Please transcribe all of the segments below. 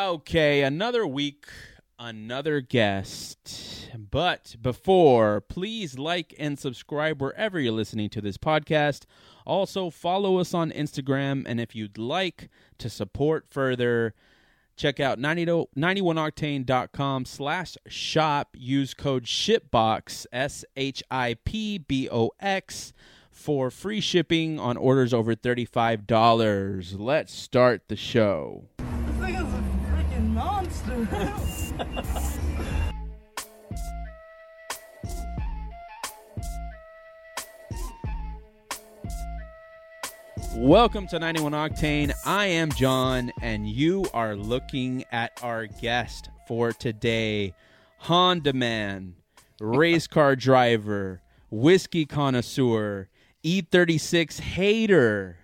Okay, another week, another guest. But before, please like and subscribe wherever you're listening to this podcast. Also, follow us on Instagram. And if you'd like to support further, check out 90 91octane.com slash shop. Use code SHIPBOX, S H I P B O X, for free shipping on orders over $35. Let's start the show. Welcome to 91 Octane. I am John, and you are looking at our guest for today Honda Man, race car driver, whiskey connoisseur, E36 hater,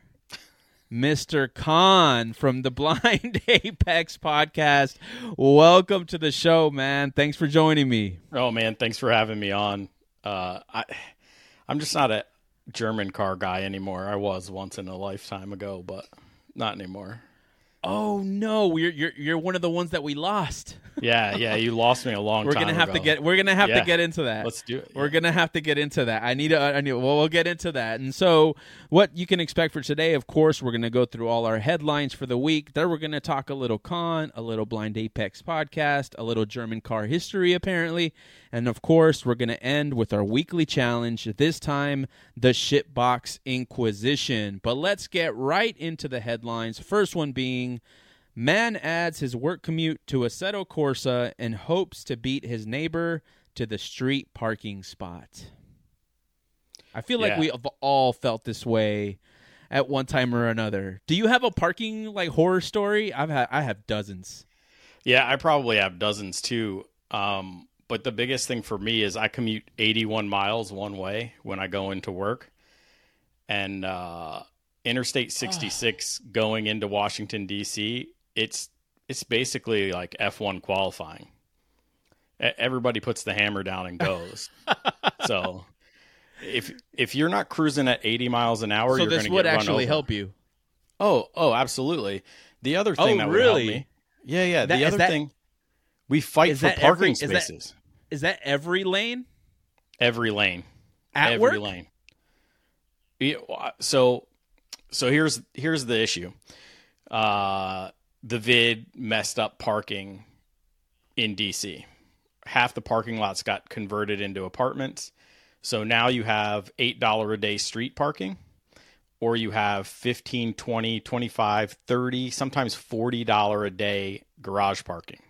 Mr. Kaan from the Blind Apex podcast. Welcome to the show, man. Thanks for joining me. Oh man, thanks for having me on. Uh, I, I'm just not a German car guy anymore. I was once in a lifetime ago, but not anymore. Oh no, you're you're you're one of the ones that we lost. Yeah, yeah, you lost me a long We're time. gonna have to get we're gonna have Yeah. to get into that. Let's do it. We're gonna have to get into that. I need to. I need. Well, we'll get into that. And so, what you can expect for today, of course, we're gonna go through all our headlines for the week. Then we're gonna talk a little Kaan, a little Blind Apex podcast, a little German car history, apparently, and of course, we're gonna end with our weekly challenge. This time, the Shitbox Inquisition. But let's get right into the headlines. First one being. Man adds his work commute to a Assetto Corsa and hopes to beat his neighbor to the street parking spot. I feel like we have all felt this way at one time or another. Do you have a parking like horror story? I've had I have dozens. Yeah, I probably have dozens too. Um, but the biggest thing for me is I commute 81 miles one way when I go into work, and uh, Interstate ah. 66 going into Washington D.C. It's it's basically like F1 qualifying. Everybody puts the hammer down and goes. so if if you're not cruising at 80 miles an hour, so you're going to get run over help you. Oh, oh, absolutely. The other oh, thing Oh, that would help really? me, yeah, yeah. That- the other that- thing, we fight for parking every- spaces. Is that every lane Every lane, at every work? lane. So, so here's here's the issue. Uh, the vid messed up parking in DC. Half the parking lots got converted into apartments. So now you have $8 a day street parking or you have 15, 20, 25, 30, sometimes $40 a day garage parking.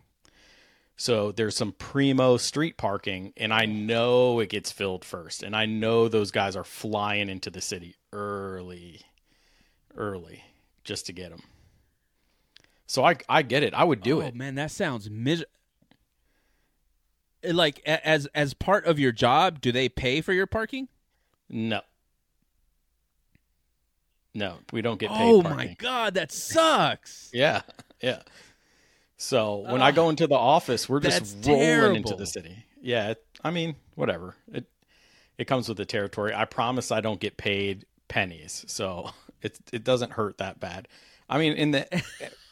So there's some primo street parking and I know it gets filled first and I know those guys are flying into the city early early just to get them. So I I get it. I would do it. oh, it. man, that sounds mis. Eh, like as as part of your job, do they pay for your parking? No. No, we don't get paid. Oh parking. my god, that sucks. Yeah, yeah. So when I go into the office, we're just rolling into the city. Yeah, it, I mean, whatever. It it comes with the territory. I promise I don't get paid pennies, so it it doesn't hurt that bad. I mean, in the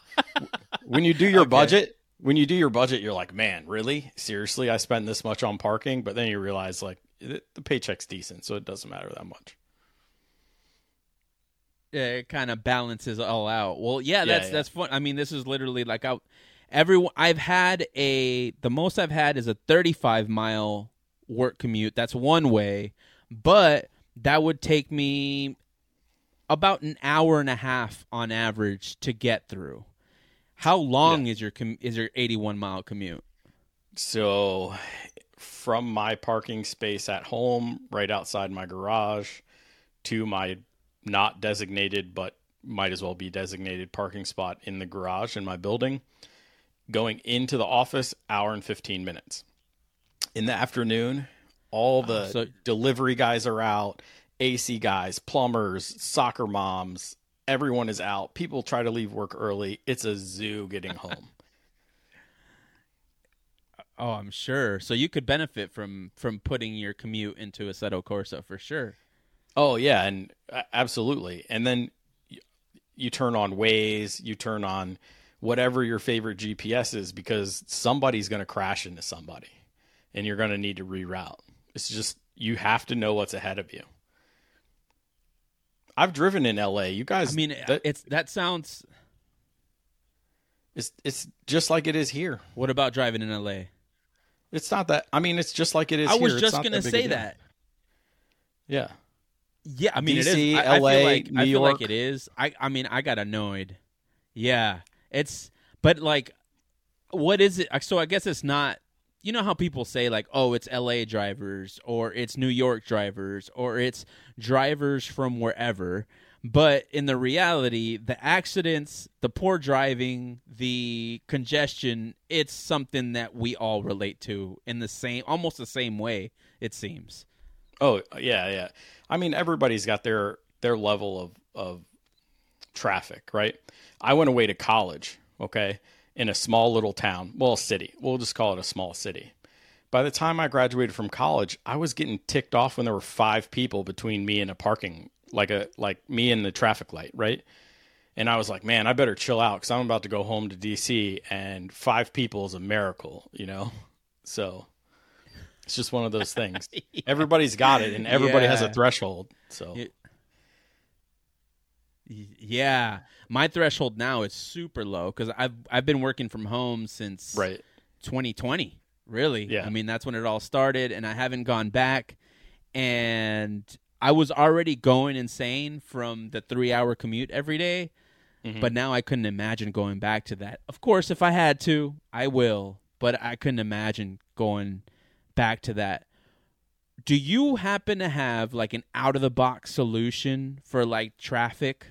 when you do your Okay. budget, when you do your budget, you're like, man, really, seriously, I spend this much on parking, but then you realize like it, the paycheck's decent, so it doesn't matter that much. Yeah, it kind of balances all out. Well, yeah, that's yeah. that's fun. I mean, this is literally like I, everyone. I've had a the most I've had is a 35 mile work commute. That's one way, but that would take me about an hour and a half on average to get through. How long is your com- is your 81 mile commute? So, from my parking space at home, right outside my garage, to my not designated but might as well be designated parking spot in the garage in my building, going into the office, hour and 15 minutes. In the afternoon, all ah, the so- delivery guys are out, AC guys, plumbers, soccer moms, everyone is out. People try to leave work early. It's a zoo getting home. Oh, I'm sure. So you could benefit from from putting your commute into a Assetto Corsa for sure. Oh yeah, and uh, absolutely. And then you, you turn on Waze, you turn on whatever your favorite GPS is because somebody's going to crash into somebody and you're going to need to reroute. It's just you have to know what's ahead of you. I've driven in LA. You guys I mean, that, uh, it's that sounds. it's it's just like it is here. What about driving in LA? It's not that I mean it's just like it is I was here. Just gonna that say that. Yeah. Yeah, I mean it DC, is. I, I LA, feel like New I feel like it is. I I mean I got annoyed. Yeah, it's but like, what is it? So I guess it's not. You know how people say like, oh, it's L.A. drivers or it's New York drivers or it's drivers from wherever. But in the reality, the accidents, the poor driving, the congestion, it's something that we all relate to in the same, almost the same way. It seems. Oh yeah, yeah. I mean, everybody's got their their level of of traffic, right? I went away to college, okay, in a small little town, well, city. We'll just call it a small city. By the time I graduated from college, I was getting ticked off when there were five people between me and a parking, like a like me and the traffic light, right? And I was like, man, I better chill out because I'm about to go home to DC, and five people is a miracle, you know. So it's just one of those things. Everybody's got it, and everybody has a threshold. So Yeah. My threshold now is super low because I've I've been working from home since right, 2020. Really, Yeah. I mean that's when it all started, and I haven't gone back. And I was already going insane from the three hour commute every day, Mhm. but now I couldn't imagine going back to that. Of course, if I had to, I will, but I couldn't imagine going back to that. Do you happen to have like an out of the box solution for like traffic?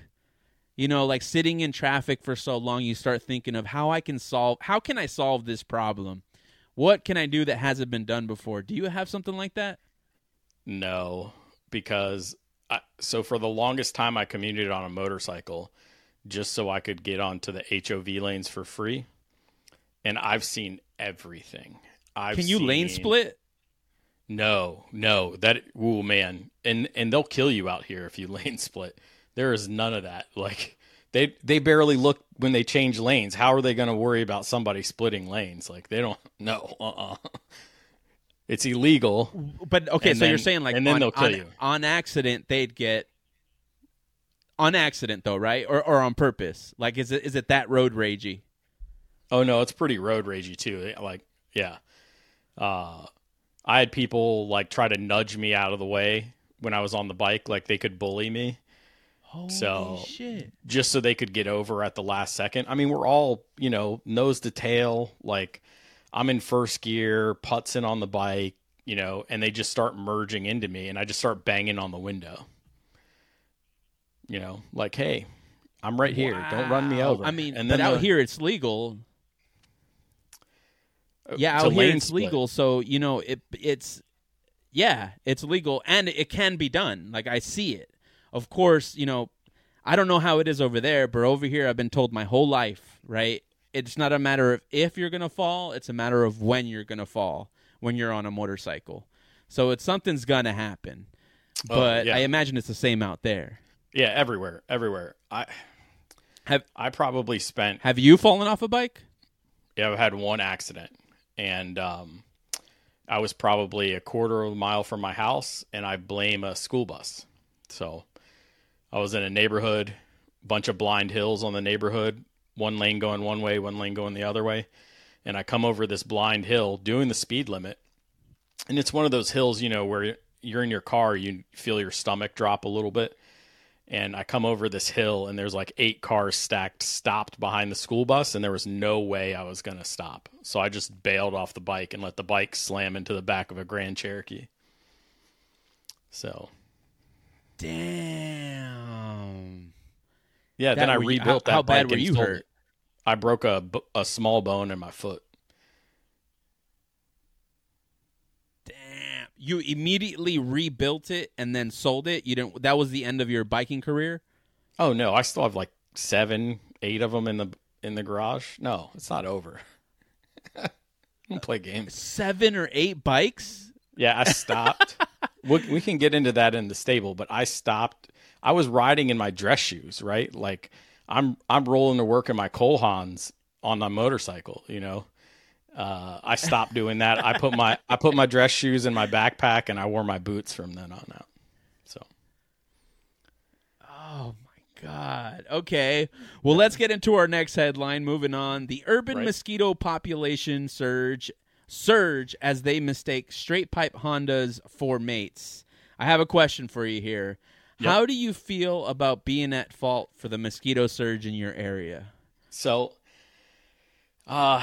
You know, like sitting in traffic for so long, you start thinking of how I can solve, how can I solve this problem? What can I do that hasn't been done before? Do you have something like that? no, because I, so for the longest time I commuted on a motorcycle, just so I could get onto the HOV lanes for free, and I've seen everything. I've Can you lane split? No, no, that ooh man, and and they'll kill you out here if you lane split. There is none of that. Like they they barely look when they change lanes. How are they going to worry about somebody splitting lanes? Like they don't. know. uh, uh it's illegal. But okay, so you're saying like and then on, they'll kill on- you. on accident they'd get on accident though, right? Or or on purpose? Like is it is it that road ragey? Oh no, it's pretty road ragey too. Like yeah, uh, I had people like try to nudge me out of the way when I was on the bike. Like they could bully me. Holy So- shit. just so they could get over at the last second. I mean, we're all, you know, nose to tail. Like, I'm in first gear, putzing on the bike, you know, and they just start merging into me, and I just start banging on the window. You know, like, hey, I'm right here. Don't run me over. I mean, and then out the- here it's legal. Uh, yeah, out here it's split. legal, so you know it. It's yeah, it's legal, and it can be done. Like I see it. Of course, you know, I don't know how it is over there, but over here I've been told my whole life, right? It's not a matter of if you're gonna fall; it's a matter of when you're gonna fall when you're on a motorcycle. So it's something's gonna happen, Oh, but yeah. I imagine it's the same out there. Yeah, everywhere, everywhere. I Have I probably spent Have you fallen off a bike? Yeah, I've had one accident, and um, I was probably a quarter of a mile from my house, and I blame a school bus. So I was in a neighborhood, bunch of blind hills on the neighborhood, one lane going one way, one lane going the other way, and I come over this blind hill doing the speed limit, and it's one of those hills, you know, where you're in your car, you feel your stomach drop a little bit. And I come over this hill, and there's like eight cars stacked, stopped behind the school bus, and there was no way I was going to stop. So I just bailed off the bike and let the bike slam into the back of a Grand Cherokee. So, Damn. yeah, then I rebuilt how- that how bad bike were you hurt? I broke a a small bone in my foot. Damn. You immediately rebuilt it and then sold it. You didn't. That was the end of your biking career. Oh no, I still have like seven, eight of them in the in the garage. No, it's not over. I don't play games. Seven or eight bikes. Yeah, I stopped. We, we can get into that in the stable, but I stopped. I was riding in my dress shoes, right? Like I'm I'm rolling to work in my Cole Haans, on my motorcycle. You know, uh, I stopped doing that. I put my I put my dress shoes in my backpack and I wore my boots from then on out. So Oh my god. Okay. Well, let's get into our next headline. Moving on, the urban Right. mosquito population surge surge as they mistake straight pipe Hondas for mates. I have a question for you here. Yep. How do you feel about being at fault for the mosquito surge in your area? So, uh,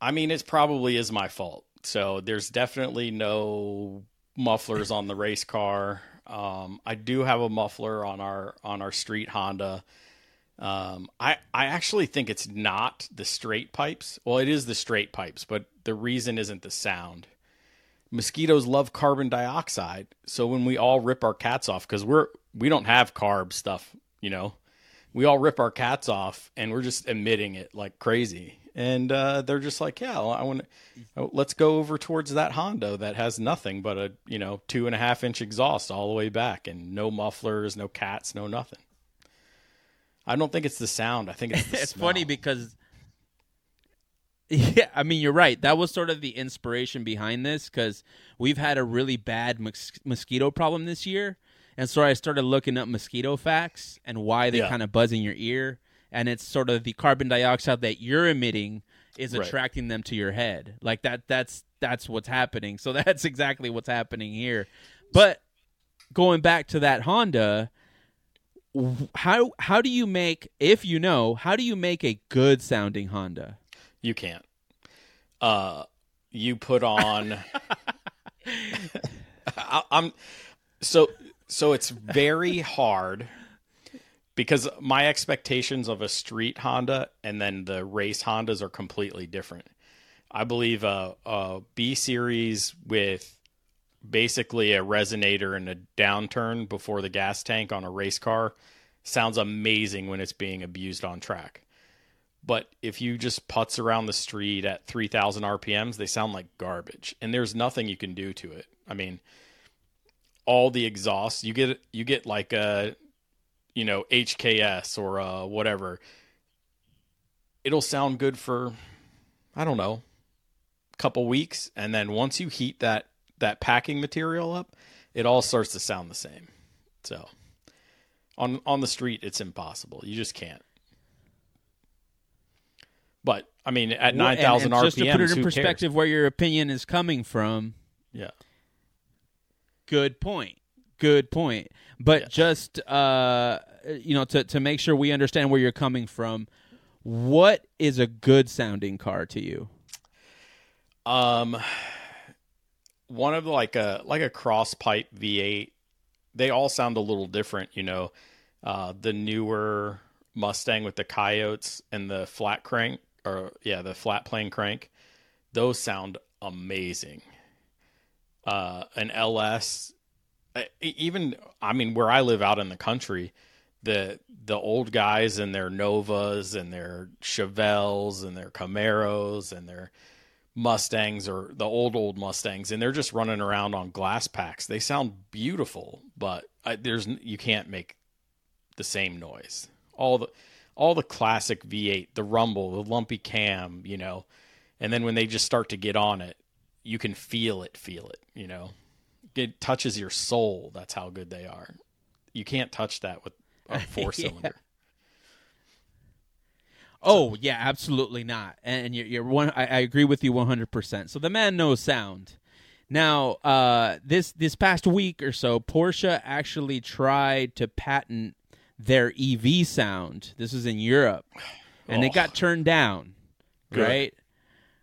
I mean, it probably is my fault. So there's definitely no mufflers on the race car. Um, I do have a muffler on our on our street Honda. Um, I I actually think it's not the straight pipes. Well, it is the straight pipes, but the reason isn't the sound. Mosquitoes love carbon dioxide, so when we all rip our cats off, because we're we don't have carb stuff, you know, we all rip our cats off and we're just emitting it like crazy. And uh, they're just like, yeah, I want to. Let's go over towards that Honda that has nothing but a you know two and a half inch exhaust all the way back and no mufflers, no cats, no nothing. I don't think it's the sound. I think it's the it's smell. funny because yeah i mean you're right that was sort of the inspiration behind this because we've had a really bad mos- mosquito problem this year and so i started looking up mosquito facts and why they Yeah. kind of buzz in your ear and it's sort of the carbon dioxide that you're emitting is Right. attracting them to your head like that that's that's what's happening so that's exactly what's happening here but going back to that honda how how do you make if you know how do you make a good sounding honda You can't. Uh, you put on. I, I'm so so. It's very hard because my expectations of a street Honda and then the race Hondas are completely different. I believe a, a B series with basically a resonator and a downturn before the gas tank on a race car sounds amazing when it's being abused on track. But if you just putz around the street at 3,000 RPMs, they sound like garbage, and there's nothing you can do to it. I mean, all the exhaust you get, you get like a, you know, HKS or uh, whatever. It'll sound good for, I don't know, couple weeks, and then once you heat that that packing material up, it all starts to sound the same. So, on on the street, it's impossible. You just can't. But I mean, at nine thousand and- and RPMs, Just to put it in perspective, cares? where your opinion is coming from. Yeah, Good point. Good point. But Yeah. just uh, you know, to to make sure we understand where you're coming from, what is a good sounding car to you? um, one of like a like a cross pipe V8. They all sound a little different, you know. Uh, the newer Mustang with the coyotes and the flat crank, or yeah, the flat plane crank, those sound amazing. Uh, an LS, even I mean, where I live out in the country, the the old guys and their Novas and their Chevelles and their Camaros and their Mustangs or the old old Mustangs, and they're just running around on glass packs. They sound beautiful, but I, there's you can't make the same noise. All the all the classic V8, the rumble, the lumpy cam, you know, and then when they just start to get on it, you can feel it, feel it, you know. It touches your soul. That's how good they are. You can't touch that with a four cylinder. Oh yeah, absolutely not. And you're, you're one. I, I agree with you 100. percent So the man knows sound. Now, uh, this this past week or so, Porsche actually tried to patent their EV sound. This is in Europe, and Oh. it got turned down. Good. Right?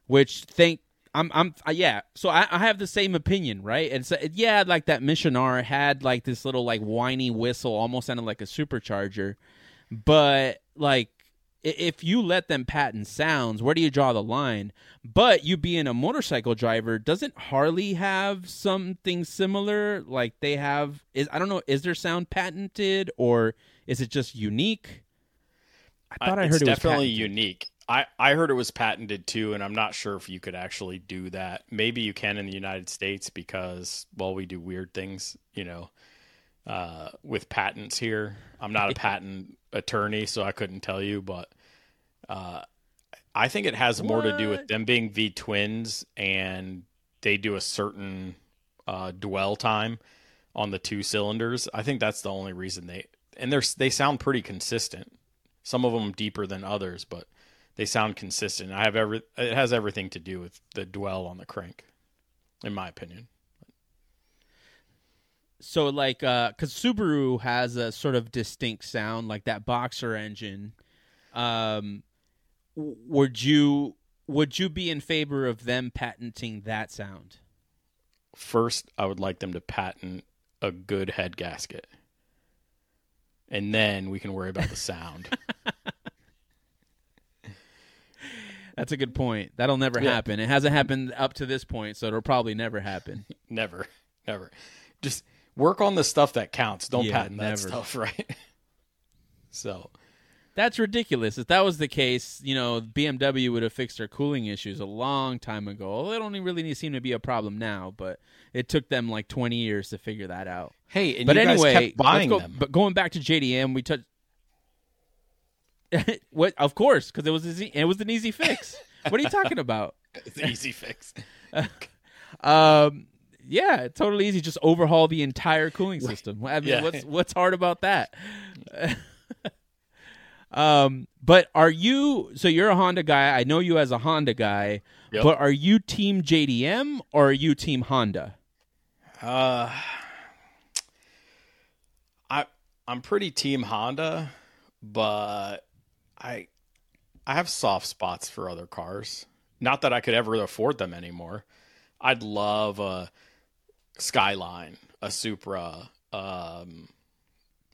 Which think I'm I'm uh, yeah. So I, I have the same opinion, right? And so yeah, like that Mission R had like this little like whiny whistle, almost sounded like a supercharger, but like if you let them patent sounds, where do you draw the line? But you being a motorcycle driver, doesn't Harley have something similar? Like they have is I don't know, is their sound patented or is it just unique? I thought I, it's heard it was definitely patented. unique. I, I heard it was patented too, and I'm not sure if you could actually do that. Maybe you can in the United States because, well, we do weird things, you know, uh, with patents here. I'm not a patent attorney, so I couldn't tell you, but uh, I think it has more to do with them being V twins and they do a certain uh, dwell time on the two cylinders. I think that's the only reason they and they're they sound pretty consistent. Some of them deeper than others, but they sound consistent. I have every it has everything to do with the dwell on the crank, in my opinion. So like uh cuz Subaru has a sort of distinct sound like that boxer engine. Um w- would you would you be in favor of them patenting that sound? First, I would like them to patent a good head gasket. And then we can worry about the sound. That's a good point. That'll never Yeah. happen. It hasn't happened up to this point, so it'll probably never happen. Never, never. Just work on the stuff that counts. Don't Yeah, patent that never. stuff, right? so, That's ridiculous. If that was the case, you know, BMW would have fixed their cooling issues a long time ago. It don't really seem to be a problem now, but it took them like 20 years to figure that out. hey, and but you guys anyway, kept buying go, them. But going back to JDM, we touched. what? Of course, because it was easy, it was an easy fix. what are you talking about? It's an easy fix. Um, yeah, totally easy. Just overhaul the entire cooling system. I mean, Yeah. what's what's hard about that? Um, but are you? So you're a Honda guy. I know you as a Honda guy. Yep. But are you Team JDM or are you Team Honda? Uh, I I'm pretty team Honda, but I I have soft spots for other cars. Not that I could ever afford them anymore. I'd love a Skyline, a Supra. Um,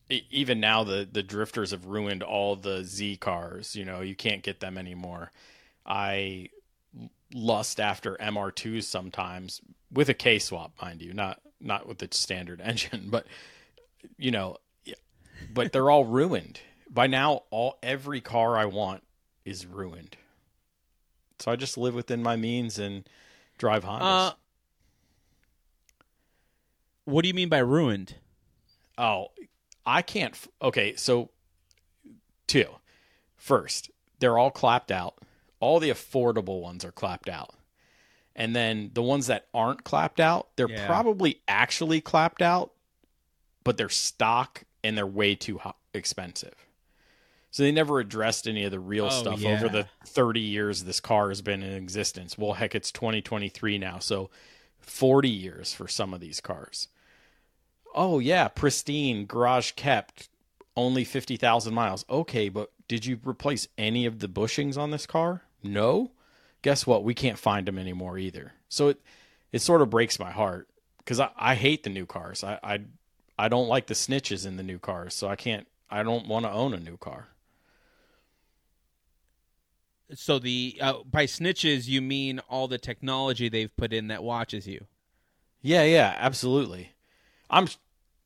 even now, the the drifters have ruined all the Z cars. You know, you can't get them anymore. I lust after MR2s sometimes with a K swap, mind you, not not with the standard engine, but you know, but they're all ruined. By now all every car I want is ruined. So I just live within my means and drive Hondas. Uh, what do you mean by ruined? Oh, I can't. Okay, so two. First, they're all clapped out. All the affordable ones are clapped out. And then the ones that aren't clapped out, they're Yeah. probably actually clapped out, but they're stock and they're way too expensive. So they never addressed any of the real Oh, stuff yeah. over the 30 years this car has been in existence. Well, heck, it's 2023 now, so 40 years for some of these cars. Oh yeah, pristine, garage kept, only 50,000 miles. Okay, but did you replace any of the bushings on this car? No. Guess what? We can't find them anymore either. So it it sort of breaks my heart because I, I hate the new cars. I, I I don't like the snitches in the new cars, so I can't. I don't want to own a new car. So the uh, by snitches you mean all the technology they've put in that watches you. Yeah, yeah, absolutely. I'm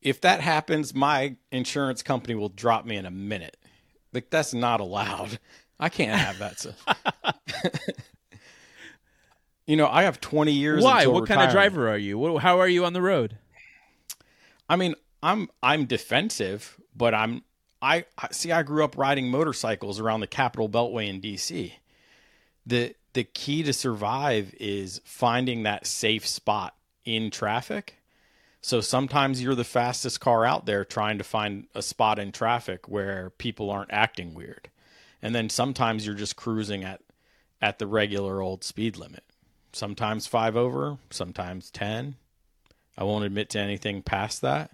if that happens, my insurance company will drop me in a minute. Like that's not allowed. I can't have that stuff. you know, I have 20 years. Why? What kind of driver are you? How are you on the road? I mean, I'm I'm defensive, but I'm I I- see. I grew up riding motorcycles around the Capitol Beltway in D.C. the The key to survive is finding that safe spot in traffic. So sometimes you're the fastest car out there trying to find a spot in traffic where people aren't acting weird, and then sometimes you're just cruising at at the regular old speed limit. Sometimes five over, sometimes ten. I won't admit to anything past that.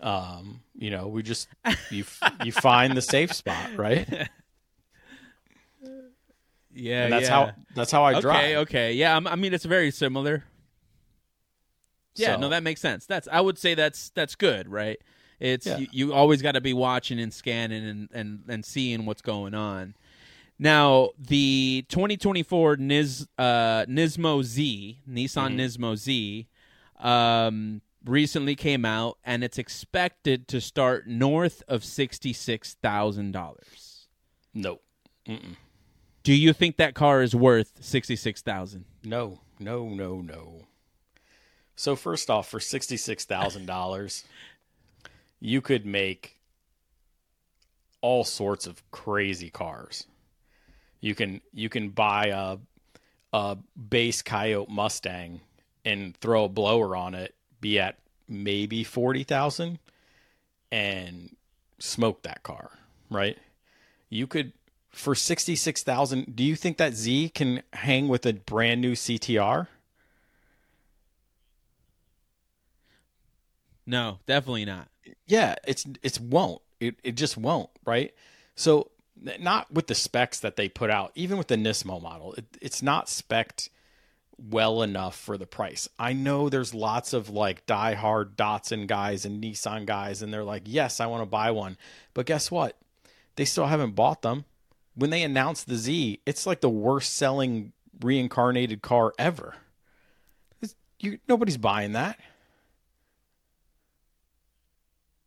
Um, you know, we just you you find the safe spot, right? Yeah, And that's yeah. how that's how I okay, drive. okay, yeah. I'm- I mean, it's very similar. Yeah, So- no, that makes sense. That's I would say that's that's good, right? It's Yeah. you, you always got to be watching and scanning and, and and seeing what's going on. Now, the 2024 Nis, uh, Nismo Z, Nissan Mm-hmm. Nismo Z, um, recently came out, and it's expected to start north of sixty-six thousand dollars. No, Mm-mm. Do you think that car is worth sixty-six thousand? no, no, no, no. So first off, for sixty six thousand dollars, you could make all sorts of crazy cars. You can you can buy a a base Coyote Mustang and throw a blower on it, be at maybe forty thousand, and smoke that car, right? You could for sixty six thousand. Do you think that Z can hang with a brand new CTR? No, definitely not. Yeah, it's it's won't. It it just won't, right? So not with the specs that they put out, even with the Nismo model, it, it's not spec'd well enough for the price. I know there's lots of like die-hard Datsun guys and Nissan guys, and they're like, yes, I want to buy one. But guess what? They still haven't bought them. When they announced the Z, it's like the worst selling reincarnated car ever. You, nobody's buying that.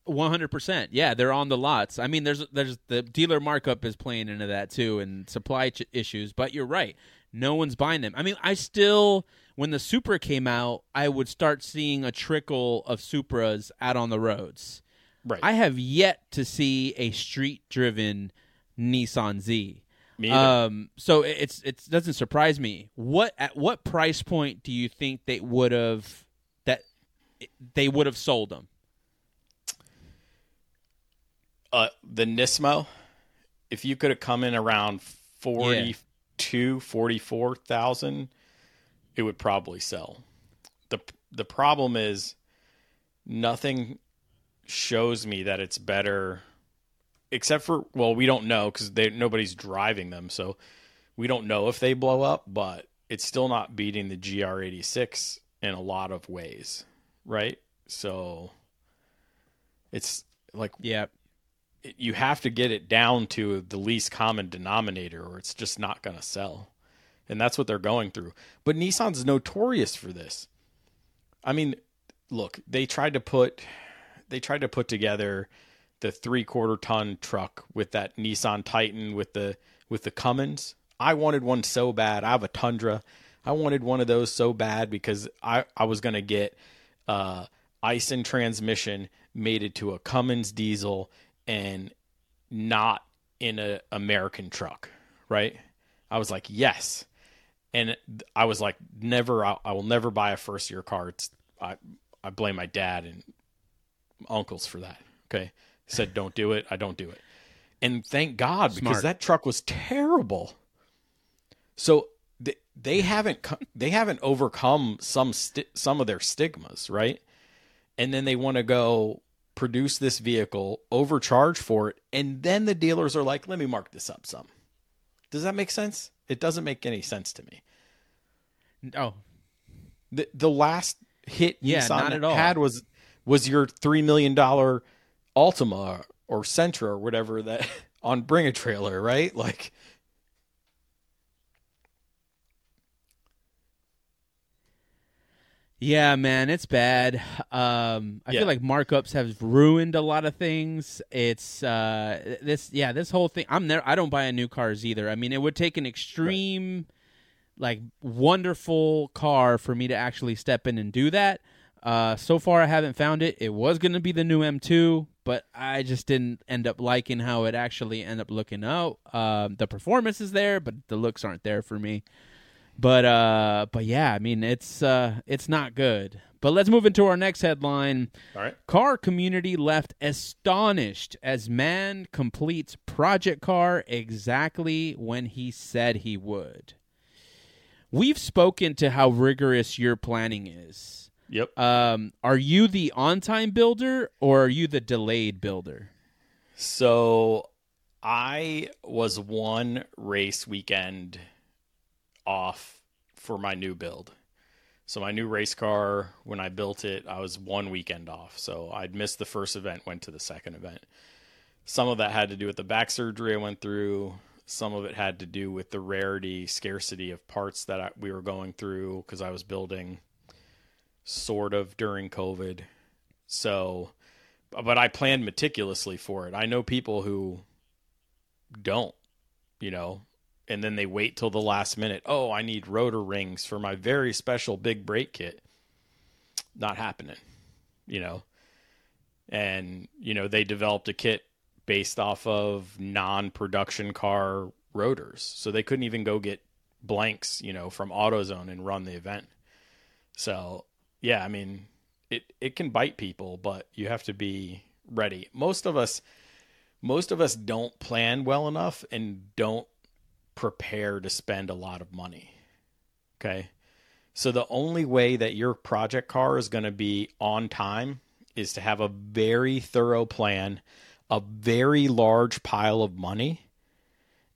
One hundred percent. Yeah, they're on the lots. I mean, there's there's the dealer markup is playing into that too, and supply ch- issues. But you're right. No one's buying them. I mean, I still when the Supra came out, I would start seeing a trickle of Supras out on the roads. Right. I have yet to see a street driven Nissan Z. Me either. Um, so it's it doesn't surprise me. What at what price point do you think they would have that they would have sold them? Uh, the Nismo, if you could have come in around 42, 44,000, it would probably sell. The the problem is nothing shows me that it's better except for well, we don't know cuz they nobody's driving them, so we don't know if they blow up, but it's still not beating the GR86 in a lot of ways, right? So it's like Yeah, you have to get it down to the least common denominator or it's just not going to sell. And that's what they're going through. But Nissan's notorious for this. I mean, look, they tried to put they tried to put together the 3 quarter ton truck with that Nissan Titan with the with the Cummins. I wanted one so bad. I have a Tundra. I wanted one of those so bad because I I was going to get uh Aisin transmission mated to a Cummins diesel and not in a American truck, right? I was like, yes. And I was like, never, I, I will never buy a first year car. It's, I, I blame my dad and uncles for that. Okay. Said, don't do it. I don't do it. And thank God because that truck was terrible. So they, they haven't, they haven't overcome some, sti- some of their stigmas, right? And then they want to go produce this vehicle, overcharge for it, and then the dealers are like, let me mark this up some. Does that make sense? It doesn't make any sense to me. Oh, The the last hit Yeah, Nissan not at all. had was was your three million dollar Altima or Sentra or whatever that on Bring a Trailer, right? Like yeah, man, it's bad. Um, I Yeah. feel like markups have ruined a lot of things. It's uh, this, yeah, this whole thing. I'm there. I don't buy a new cars either. I mean, it would take an extreme, like, wonderful car for me to actually step in and do that. Uh, so far, I haven't found it. It was going to be the new M2, but I just didn't end up liking how it actually ended up looking out. Um, the performance is there, but the looks aren't there for me. But uh, but yeah, I mean it's uh, it's not good. But let's move into our next headline. all right. Car community left astonished as man completes project car exactly when he said he would. We've spoken to how rigorous your planning is. Yep. Um, are you the on-time builder or are you the delayed builder? So I was one race weekend off for my new build. So my new race car, when I built it, I was one weekend off. So I'd missed the first event, went to the second event. Some of that had to do with the back surgery I went through. Some of it had to do with the rarity, scarcity of parts that I, we were going through because I was building sort of during COVID. So, but I planned meticulously for it. I know people who don't, you know, and then they wait till the last minute. Oh, I need rotor rings for my very special big brake kit. Not happening, you know. And, you know, they developed a kit based off of non production car rotors, so they couldn't even go get blanks, you know, from AutoZone and run the event. So yeah, I mean, it it can bite people, but you have to be ready. Most of us, most of us don't plan well enough and don't prepare to spend a lot of money. Okay. So the only way that your project car is going to be on time is to have a very thorough plan, a very large pile of money,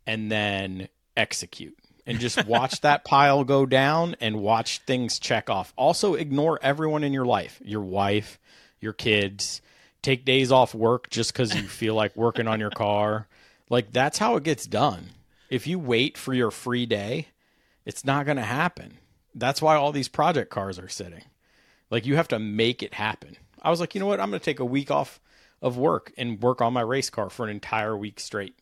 and then execute. And just watch that pile go down and watch things check off. Also, ignore everyone in your life your wife, your kids. Take days off work just because you feel like working on your car. Like, that's how it gets done. If you wait for your free day, it's not going to happen. That's why all these project cars are sitting. Like you have to make it happen. I was like, you know what? I'm going to take a week off of work and work on my race car for an entire week straight.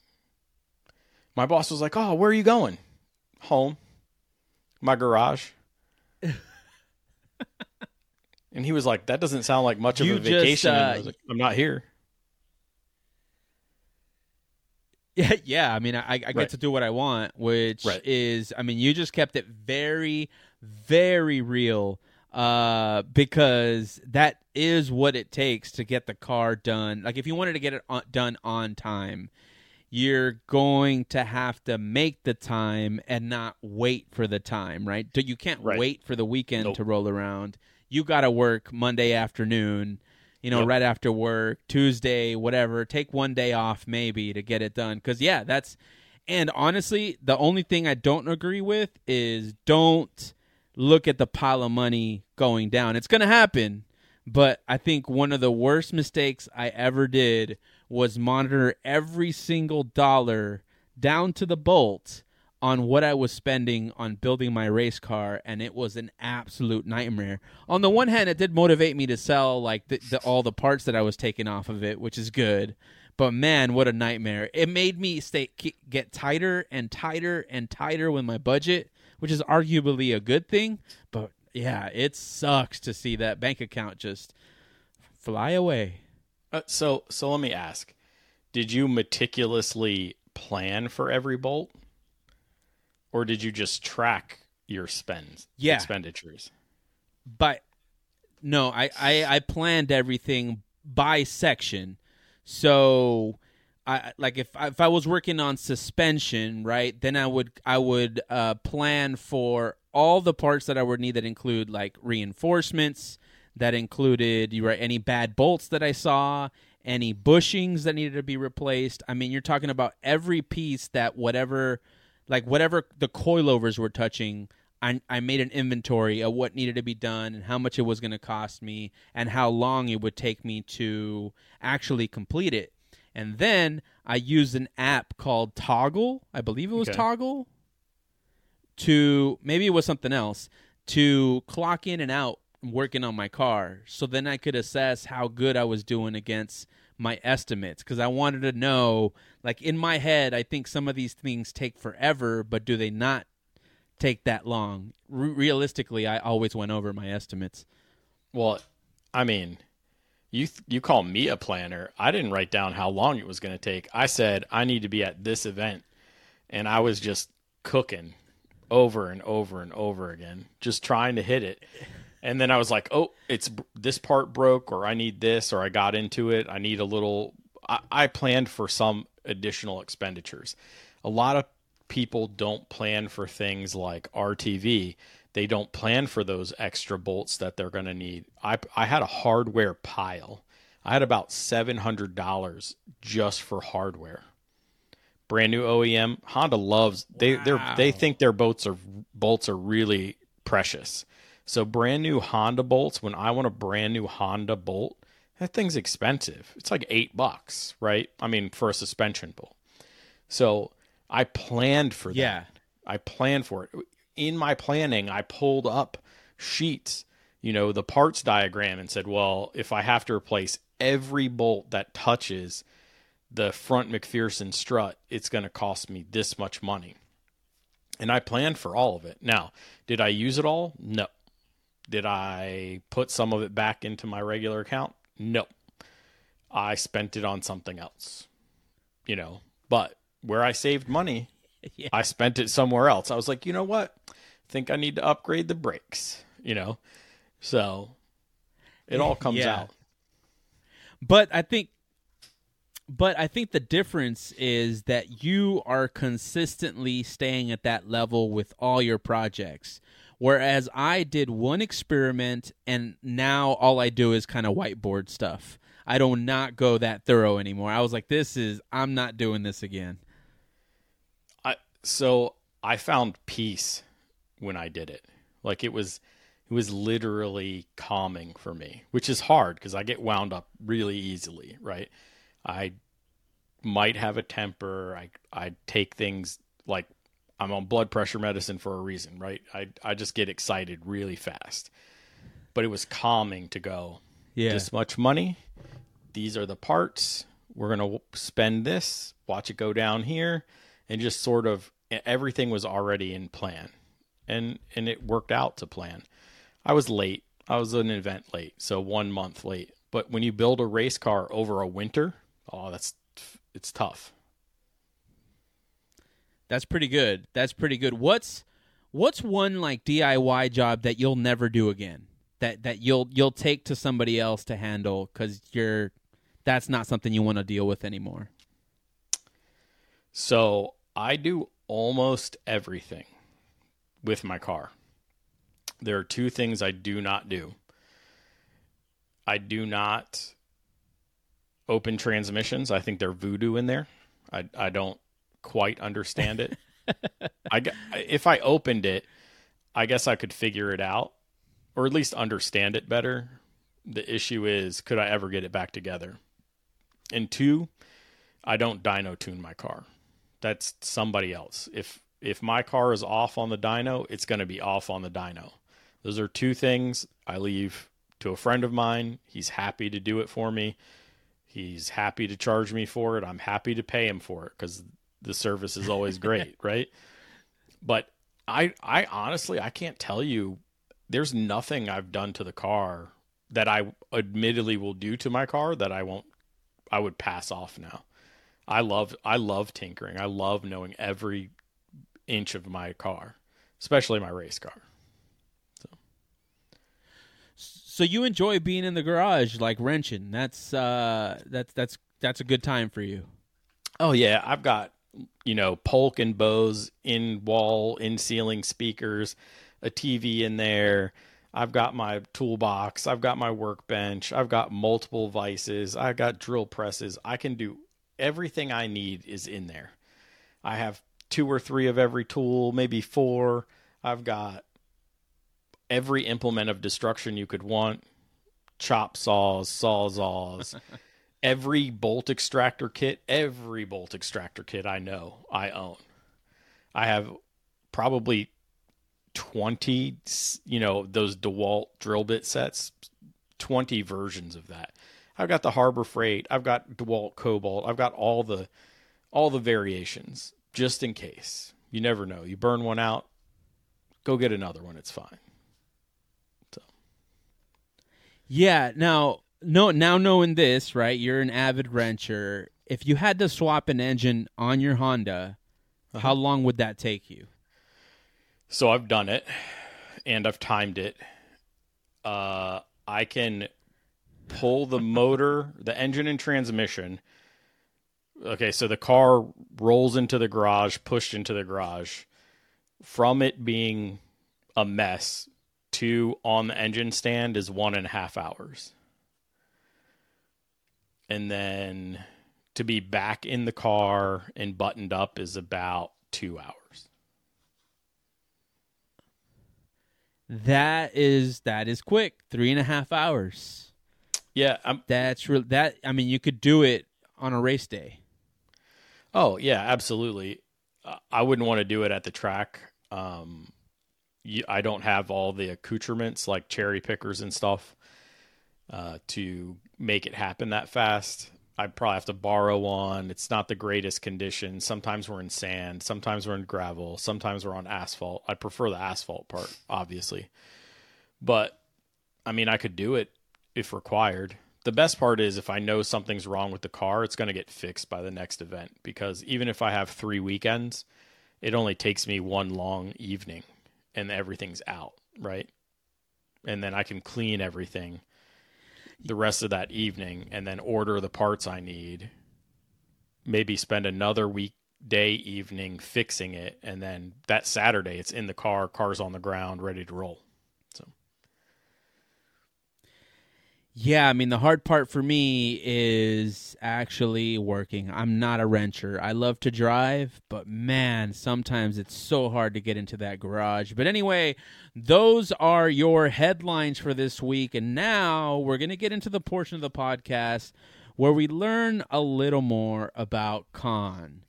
My boss was like, "Oh, where are you going?" Home. My garage. and he was like, "That doesn't sound like much of a just, vacation." Uh, I was like, I'm not here. Yeah, yeah. I mean, I, I get Right. to do what I want, which Right. is, I mean, you just kept it very, very real, uh, because that is what it takes to get the car done. Like, if you wanted to get it on, done on time, you're going to have to make the time and not wait for the time, right? So You can't Right. wait for the weekend Nope. to roll around. You got to work Monday afternoon, you know, Yep. right after work, Tuesday, whatever. Take one day off maybe to get it done. Because, yeah, that's. And honestly, the only thing I don't agree with is don't look at the pile of money going down. It's going to happen. But I think one of the worst mistakes I ever did was monitor every single dollar down to the bolt on what I was spending on building my race car, and it was an absolute nightmare. On the one hand, it did motivate me to sell like the, the, all the parts that I was taking off of it, which is good. But man, what a nightmare! It made me stay get tighter and tighter and tighter with my budget, which is arguably a good thing. But yeah, it sucks to see that bank account just fly away. Uh, so so let me ask. Did you meticulously plan for every bolt? Or did you just track your spends Yeah. expenditures? but no, I, I I planned everything by section. So I like if I, if I was working on suspension, right, then I would I would uh, plan for all the parts that I would need that include like reinforcements, that included you right any bad bolts that I saw, any bushings that needed to be replaced. I mean, you're talking about every piece that whatever like whatever the coilovers were touching I, I made an inventory of what needed to be done and how much it was going to cost me and how long it would take me to actually complete it. And then I used an app called Toggl. I believe it was Okay. Toggl. To maybe it was something else to clock in and out working on my car. So then I could assess how good I was doing against my estimates because I wanted to know like in my head I think some of these things take forever but do they not take that long. Re- realistically, I always went over my estimates. Well, I mean, you th- you call me a planner. I didn't write down how long it was going to take. I said I need to be at this event, and I was just cooking over and over and over again, just trying to hit it. And then I was like, "Oh, it's this part broke, or I need this, or I got into it. I need a little." I, I planned for some additional expenditures. A lot of people don't plan for things like RTV. They don't plan for those extra bolts that they're going to need. I I had a hardware pile. I had about seven hundred dollars just for hardware. Brand new OEM. Honda loves they they they think their boats are bolts are really precious. So brand new Honda bolts. When I want a brand new Honda bolt, that thing's expensive. It's like eight bucks, right? I mean, for a suspension bolt. So I planned for that. Yeah. I planned for it. In my planning, I pulled up sheets, you know, the parts diagram and said, well, if I have to replace every bolt that touches the front MacPherson strut, it's going to cost me this much money. And I planned for all of it. Now, did I use it all? No. Did I put some of it back into my regular account? No. I spent it on something else. You know, but where I saved money Yeah. I spent it somewhere else. I was like, you know what? I think I need to upgrade the brakes. You know, so it all comes Yeah. out. But I think but I think the difference is that you are consistently staying at that level with all your projects. Whereas I did one experiment and now all I do is kind of whiteboard stuff. I do not not go that thorough anymore. I was like, this is, I'm not doing this again. I so I found peace when I did it. Like it was it was literally calming for me, which is hard because I get wound up really easily, right? I might have a temper. I I take things like I'm on blood pressure medicine for a reason, right? I I just get excited really fast. But it was calming to go Yeah. this much money. These are the parts. We're going to spend this, watch it go down here, and just sort of everything was already in plan. And and it worked out to plan. I was late. I was an event late, so 1 month late. But when you build a race car over a winter, oh, that's it's tough. That's pretty good. That's pretty good. What's what's one like DIY job that you'll never do again? That that you'll you'll take to somebody else to handle cuz you're that's not something you want to deal with anymore. So, I do almost everything with my car. There are two things I do not do. I do not open transmissions. I think they're voodoo in there. I I don't quite understand it. I if I opened it, I guess I could figure it out or at least understand it better. The issue is could I ever get it back together? And two, I don't dyno tune my car. That's somebody else. If if my car is off on the dyno, it's going to be off on the dyno. Those are two things I leave to a friend of mine. He's happy to do it for me. He's happy to charge me for it. I'm happy to pay him for it cuz the service is always great, right? But I I honestly I can't tell you there's nothing I've done to the car that I admittedly will do to my car that I won't I would pass off now. I love I love tinkering. I love knowing every inch of my car, especially my race car. So so you enjoy being in the garage like wrenching. That's uh that's that's that's a good time for you. Oh yeah, I've got you know Polk and Bose in wall in ceiling speakers, a TV in there. I've got my toolbox. I've got my workbench. I've got multiple vices. I've got drill presses. I can do everything I need is in there. I have two or three of every tool, maybe four. I've got every implement of destruction you could want chop saws, sawzalls, every bolt extractor kit, every bolt extractor kit I know, I own. I have probably 20, you know, those DeWalt drill bit sets, 20 versions of that. I've got the Harbor Freight, I've got DeWalt Cobalt, I've got all the all the variations just in case. You never know. You burn one out, go get another one, it's fine. So. Yeah. Now, no. Now knowing this, right? You're an avid wrencher. If you had to swap an engine on your Honda, how long would that take you? So I've done it and I've timed it. Uh, I can pull the motor, the engine and transmission. Okay, so the car rolls into the garage, pushed into the garage. From it being a mess to on the engine stand is one and a half hours. And then to be back in the car and buttoned up is about two hours. That is that is quick. Three and a half hours. Yeah, I'm That's real. That I mean, you could do it on a race day. Oh yeah, absolutely. Uh, I wouldn't want to do it at the track. Um, you, I don't have all the accoutrements like cherry pickers and stuff uh, to make it happen that fast. I'd probably have to borrow one. It's not the greatest condition. Sometimes we're in sand. Sometimes we're in gravel. Sometimes we're on asphalt. I prefer the asphalt part, obviously. But I mean, I could do it if required. The best part is if I know something's wrong with the car, it's going to get fixed by the next event because even if I have three weekends it only takes me one long evening and everything's out, right? And then I can clean everything the rest of that evening and then order the parts I need. Maybe spend another weekday evening fixing it and then that Saturday it's in the car, car's on the ground, ready to roll. So Yeah, I mean the hard part for me is actually working. I'm not a wrencher. I love to drive, but man, sometimes it's so hard to get into that garage. But anyway, those are your headlines for this week and now we're going to get into the portion of the podcast where we learn a little more about Kaan.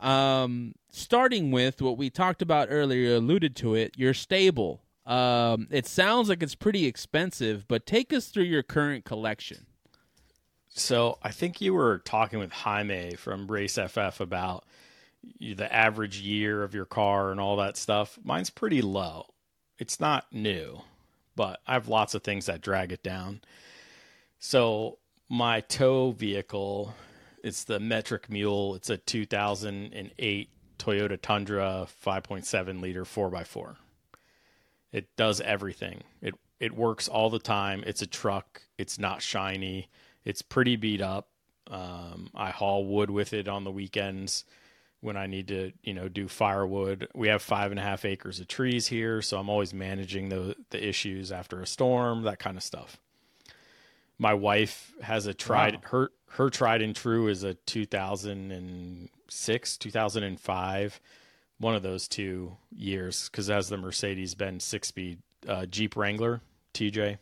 Um, starting with what we talked about earlier, alluded to it, your stable. Um, it sounds like it's pretty expensive, but take us through your current collection. So I think you were talking with Jaime from Race FF about the average year of your car and all that stuff. Mine's pretty low. It's not new, but I have lots of things that drag it down. So my tow vehicle, it's the Metric Mule. It's a 2008 Toyota Tundra 5.7 liter 4x4. It does everything. It it works all the time. It's a truck. It's not shiny. It's pretty beat up. Um, I haul wood with it on the weekends when I need to, you know, do firewood. We have five and a half acres of trees here, so I'm always managing the the issues after a storm, that kind of stuff. My wife has a tried Wow. her her tried and true is a 2006, 2005 one of those two years because as the Mercedes Benz six speed uh, Jeep Wrangler TJ.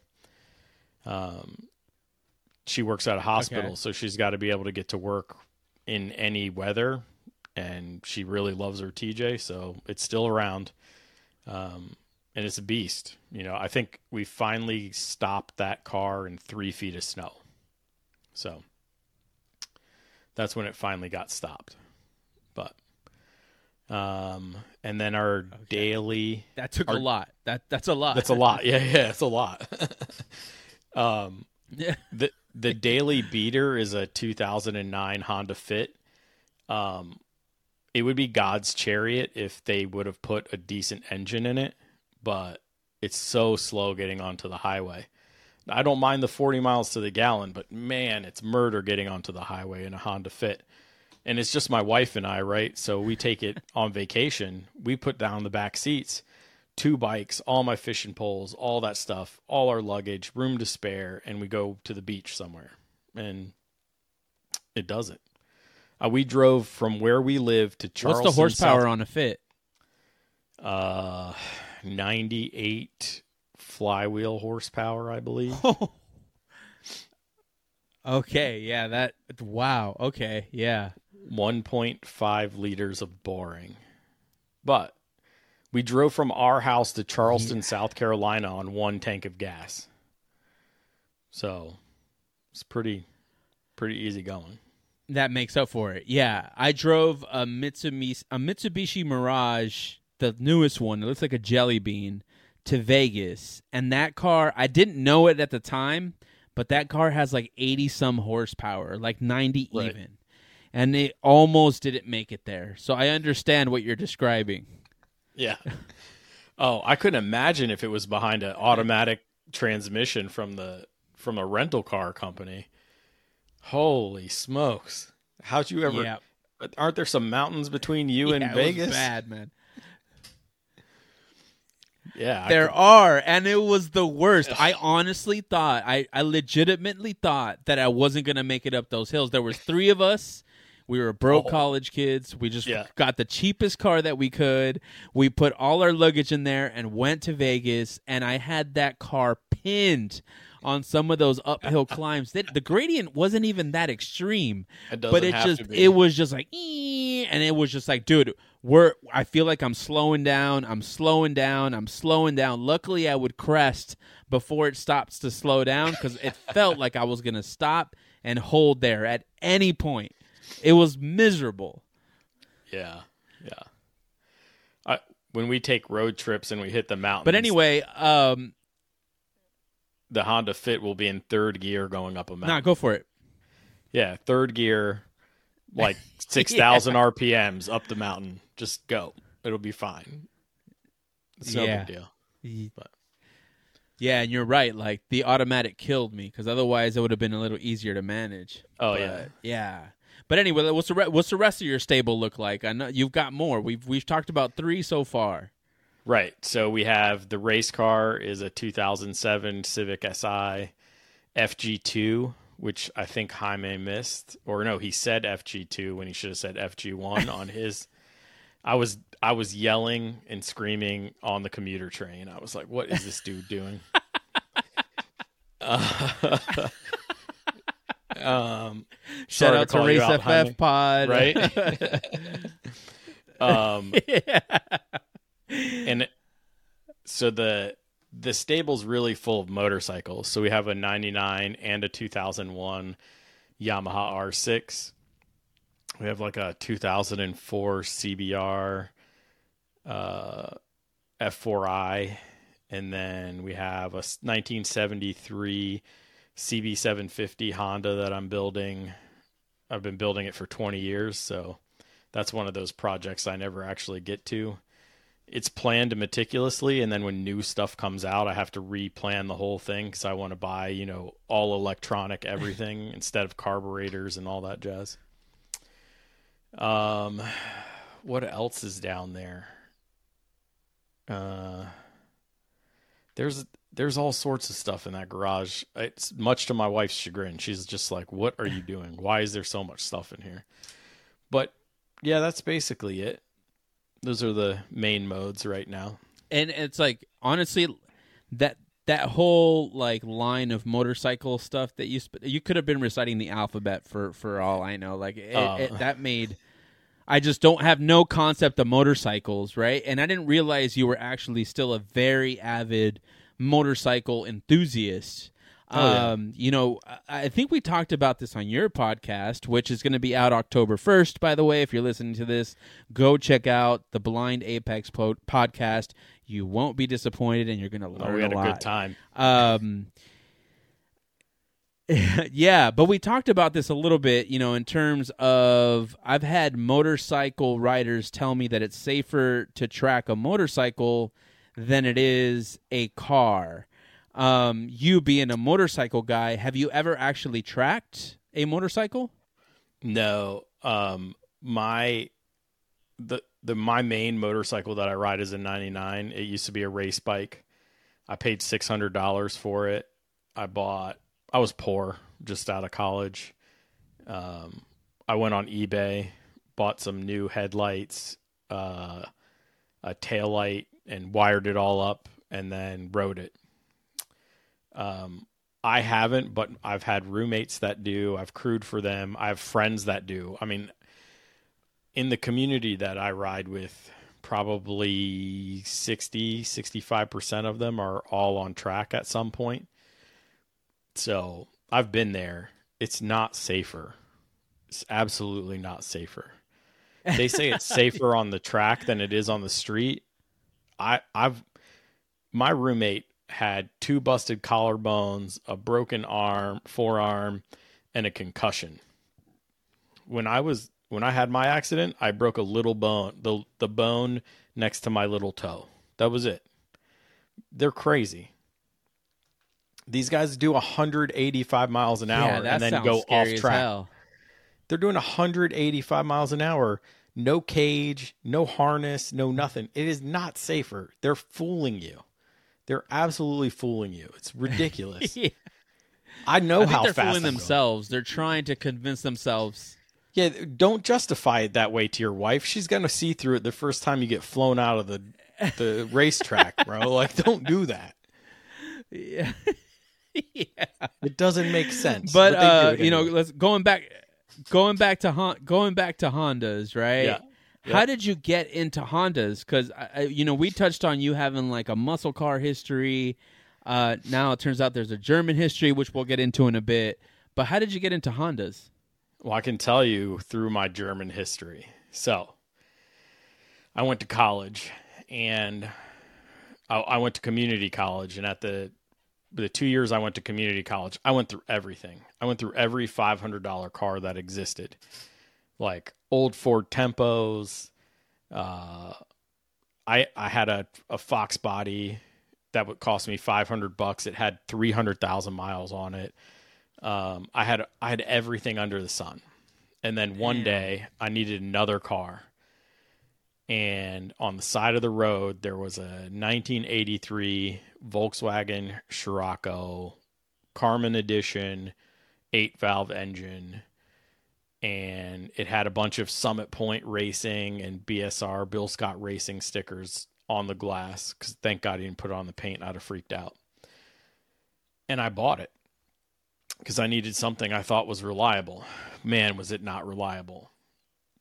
Um, she works at a hospital, Okay. so she's got to be able to get to work in any weather, and she really loves her TJ, so it's still around. Um, and it's a beast. You know, I think we finally stopped that car in three feet of snow. So that's when it finally got stopped. But um, and then our daily That took Our- a lot. That that's a lot. that's a lot. Yeah, yeah, it's a lot. um, Yeah. the the daily beater is a 2009 Honda Fit. Um, it would be God's chariot if they would have put a decent engine in it, but it's so slow getting onto the highway. I don't mind the 40 miles to the gallon, but man, it's murder getting onto the highway in a Honda Fit. And it's just my wife and I, right? So we take it on vacation. We put down the back seats, two bikes, all my fishing poles, all that stuff, all our luggage, room to spare, and we go to the beach somewhere. And it does it. Uh, we drove from where we live to Charleston. What's the horsepower South- on a fit? Uh, 98 flywheel horsepower, I believe. Okay, yeah, that wow. Okay, yeah. 1.5 liters of boring. But we drove from our house to Charleston, South Carolina on one tank of gas. So it's pretty pretty easy going. That makes up for it. Yeah, I drove a Mitsubishi a Mitsubishi Mirage, the newest one. It looks like a jelly bean to Vegas, and that car I didn't know it at the time, but that car has like 80 some horsepower, like 90 Right. even. And it almost didn't make it there. So I understand what you're describing. Yeah. oh, I couldn't imagine if it was behind an automatic transmission from the from a rental car company. Holy smokes. How'd you ever yeah, aren't there some mountains between you yeah, and Vegas? bad, man. Yeah. There are, and it was the worst. I honestly thought, I, I legitimately thought that I wasn't gonna make it up those hills. There was three of us. We were broke Oh. college kids. We just Yeah. got the cheapest car that we could. We put all our luggage in there and went to Vegas. And I had that car pinned on some of those uphill climbs. That the gradient wasn't even that extreme It but it just it was just like and it was just like dude we're i feel like i'm slowing down i'm slowing down i'm slowing down luckily i would crest before it stops to slow down because it felt like i was gonna stop and hold there at any point it was miserable Yeah, yeah. I, when we take road trips and we hit the mountains, but anyway um the Honda Fit will be in third gear going up a mountain. nah go for it yeah, third gear, like six thousand RPMs up the mountain. Just go. It'll be fine. It's no Yeah. big deal. But- Yeah, and you're right. Like the automatic killed me because otherwise it would have been a little easier to manage. Oh But, yeah. yeah. But anyway, what's the re- what's the rest of your stable look like? I know you've got more. We've we've talked about three so far. Right. So we have the race car is a 2007 Civic Si FG2, which I think Jaime missed, or no, he said FG2 when he should have said FG1 on his. I was I was yelling and screaming on the commuter train. I was like, "What is this dude doing?" Uh, um, Shout out to you Race out, FF. Pod, right? um, and so the the stable's really full of motorcycles. So we have a 99 and a 2001 Yamaha R6. We have like a 2004 CBR uh, F4i and then we have a 1973 CB750 Honda that I'm building. I've been building it for 20 years, so that's one of those projects I never actually get to. It's planned meticulously, and then when new stuff comes out, I have to replan the whole thing because I want to buy, you know, all electronic everything instead of carburetors and all that jazz. Um, what else is down there? Uh, there's there's all sorts of stuff in that garage. It's much to my wife's chagrin. She's just like, "What are you doing? Why is there so much stuff in here?" But yeah, that's basically it. Those are the main modes right now. and it's like honestly that that whole like line of motorcycle stuff that you sp- you could have been reciting the alphabet for for all I know. Like it, Oh. it, that made. I just don't have no concept of motorcycles, right? And I didn't realize you were actually still a very avid motorcycle enthusiast. Oh, yeah. um, you know, I- think we talked about this on your podcast, which is going to be out October 1st, by the way. If you're listening to this, go check out the Blind Apex po- podcast. You won't be disappointed and you're going to learn Oh, we had a a lot. good time. Um, yeah, but we talked about this a little bit, you know, in terms of I've had motorcycle riders tell me that it's safer to track a motorcycle than it is a car. Um, you being a motorcycle guy, have you ever actually tracked a motorcycle? No, um, my the the my main motorcycle that I ride is a '99. It used to be a race bike. I paid six hundred dollars for it. I bought. I was poor, just out of college. Um, I went on eBay, bought some new headlights, uh, a tail light, and wired it all up, and then rode it. Um, I haven't, but I've had roommates that do. I've crewed for them. I have friends that do. I mean, in the community that I ride with, probably 60, 65% of them are all on track at some point. So I've been there. It's not safer. It's absolutely not safer. They say it's safer on the track than it is on the street. I I've my roommate had two busted collarbones, a broken arm, forearm, and a concussion. When I was when I had my accident, I broke a little bone, the the bone next to my little toe. That was it. They're crazy. These guys do 185 miles an hour yeah, and then go off track. hell. They're doing 185 miles an hour, no cage, no harness, no nothing. It is not safer. They're fooling you. They're absolutely fooling you. It's ridiculous. Yeah. I know I how they're fast fooling I'm going. themselves. They're trying to convince themselves. Yeah, don't justify it that way to your wife. She's gonna see through it the first time you get flown out of the the racetrack, bro. Like, don't do that. Yeah. yeah. It doesn't make sense. but do uh, you know, let's going back, going back to Hon- going back to Hondas, right? Yeah. How did you get into Hondas? Because you know we touched on you having like a muscle car history. Uh, now it turns out there's a German history, which we'll get into in a bit. But how did you get into Hondas? Well, I can tell you through my German history. So, I went to college, and I, I went to community college, and at the the two years I went to community college, I went through everything. I went through every five hundred dollar car that existed, like old Ford Tempos, uh, I I had a a Fox body that would cost me 500 bucks. It had 300,000 miles on it. Um, I had I had everything under the sun. And then one Damn. day I needed another car. And on the side of the road there was a 1983 Volkswagen Scirocco Carmen edition 8 valve engine and it had a bunch of Summit Point Racing and BSR Bill Scott Racing stickers on the glass because thank God he didn't put it on the paint. I'd have freaked out. And I bought it because I needed something I thought was reliable. Man, was it not reliable.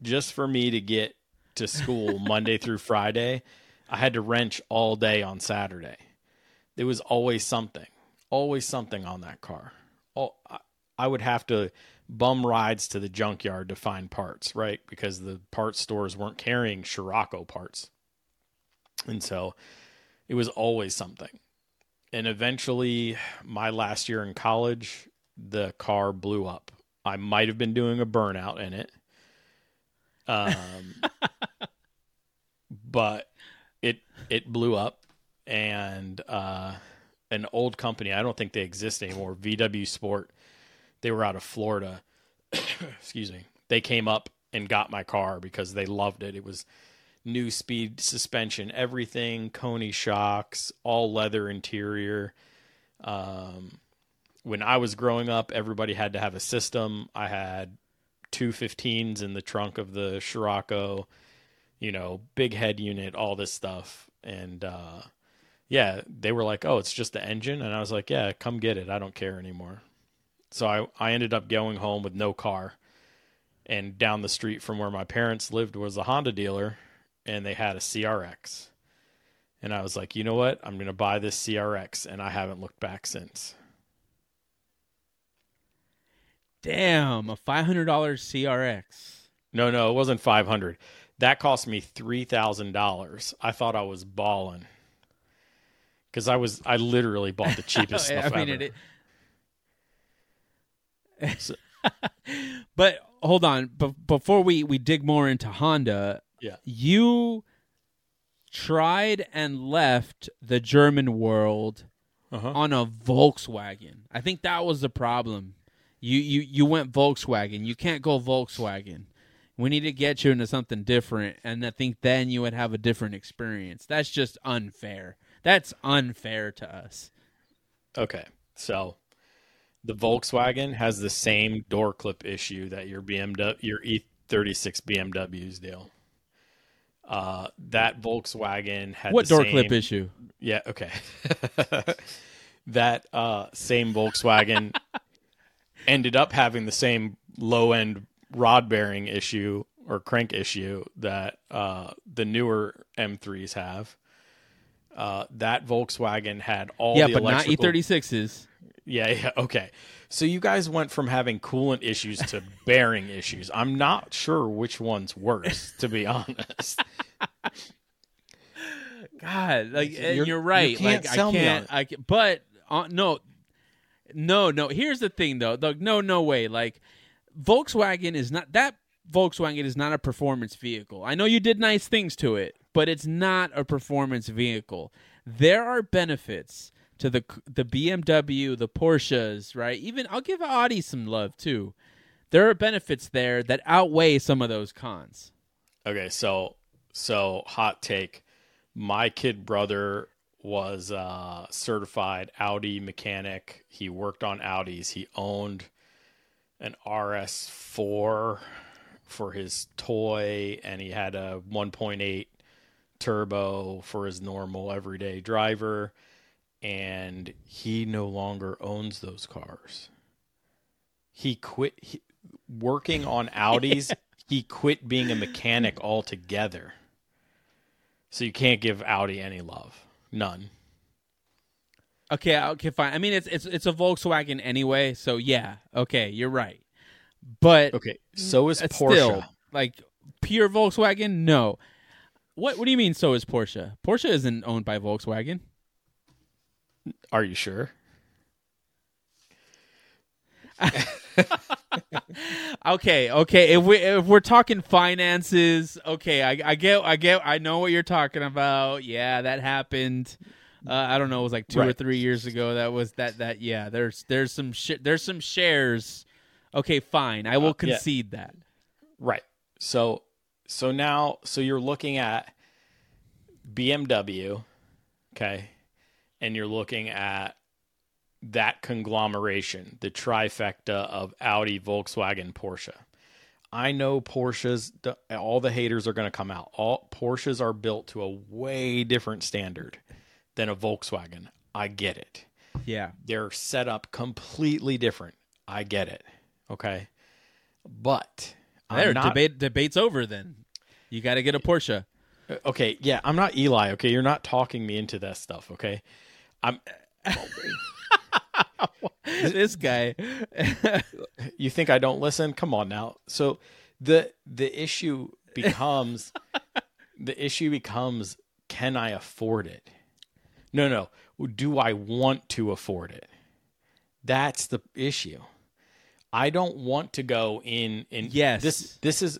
Just for me to get to school Monday through Friday, I had to wrench all day on Saturday. There was always something, always something on that car. Oh, I, I would have to bum rides to the junkyard to find parts, right? Because the parts stores weren't carrying Scirocco parts. And so it was always something. And eventually, my last year in college, the car blew up. I might have been doing a burnout in it. Um, but it it blew up and uh, an old company, I don't think they exist anymore, VW Sport, they were out of Florida. Excuse me. They came up and got my car because they loved it. It was Neuspeed suspension, everything, Koni shocks, all leather interior. Um, when I was growing up, everybody had to have a system. I had two 15s in the trunk of the Scirocco, you know, big head unit, all this stuff. And uh, yeah, they were like, oh, it's just the engine. And I was like, yeah, come get it. I don't care anymore. So I, I ended up going home with no car. And down the street from where my parents lived was a Honda dealer, and they had a CRX. And I was like, you know what? I'm going to buy this CRX. And I haven't looked back since. Damn, a five hundred dollars CRX. No, no, it wasn't 500. That cost me $3,000. I thought I was balling. Cuz I was I literally bought the cheapest I stuff mean, ever. it, but hold on, b- before we we dig more into Honda, Yeah. you tried and left the German world Uh-huh. on a Volkswagen. I think that was the problem. You you you went Volkswagen. You can't go Volkswagen. We need to get you into something different, and I think then you would have a different experience. That's just unfair. That's unfair to us. Okay. So the Volkswagen has the same door clip issue that your BMW your E36 BMWs deal. Uh, that Volkswagen had What door same- clip issue? Yeah, okay. that uh, same Volkswagen ended up having the same low end rod bearing issue or crank issue that uh, the newer M3s have. Uh, that Volkswagen had all yeah, but not electrical- E36s. yeah, yeah, okay. So you guys went from having coolant issues to bearing issues. I'm not sure which one's worse, to be honest. God, like and You're- you're, right. you can't like I can't. I can, but uh, no, no, no. Here's the thing, though. Like, no, no way. Like Volkswagen is not that. Volkswagen is not a performance vehicle. I know you did nice things to it, but it's not a performance vehicle. There are benefits to the the BMW, the Porsches, right? Even I'll give Audi some love too. There are benefits there that outweigh some of those cons. Okay, so so hot take. My kid brother was a certified Audi mechanic. He worked on Audis. He owned an RS4 for his toy and he had a 1.8 turbo for his normal everyday driver and he no longer owns those cars. He quit he, working on Audis. he quit being a mechanic altogether. So you can't give Audi any love. None. Okay, okay, fine. I mean, it's it's it's a Volkswagen anyway, so yeah. Okay, you're right. But Okay. So is it's Porsche. still like pure Volkswagen. No. What What do you mean? So is Porsche? Porsche isn't owned by Volkswagen. Are you sure? Okay, okay. If we if we're talking finances, okay, I, I get, I get, I know what you're talking about. Yeah, that happened. Uh, I don't know. It was like two or three years ago. That was that. That yeah. There's there's some sh- there's some shares. Okay, fine. I will Uh, yeah. concede that. Right. So so now so you're looking at BMW, okay? And you're looking at that conglomeration, the trifecta of Audi, Volkswagen, Porsche. I know Porsches all the haters are going to come out. All Porsches are built to a way different standard than a Volkswagen. I get it Yeah. they're set up completely different. I get it. Okay. But There, I'm not, debate debate's over. Then you got to get a Porsche. Uh, okay, yeah, I'm not Eli, okay? You're not talking me into that stuff, okay? I'm this guy. you think I don't listen? Come on now. So the the issue becomes the issue becomes can I afford it? No, no. Do I want to afford it? That's the issue. I don't want to go in and Yes. this this is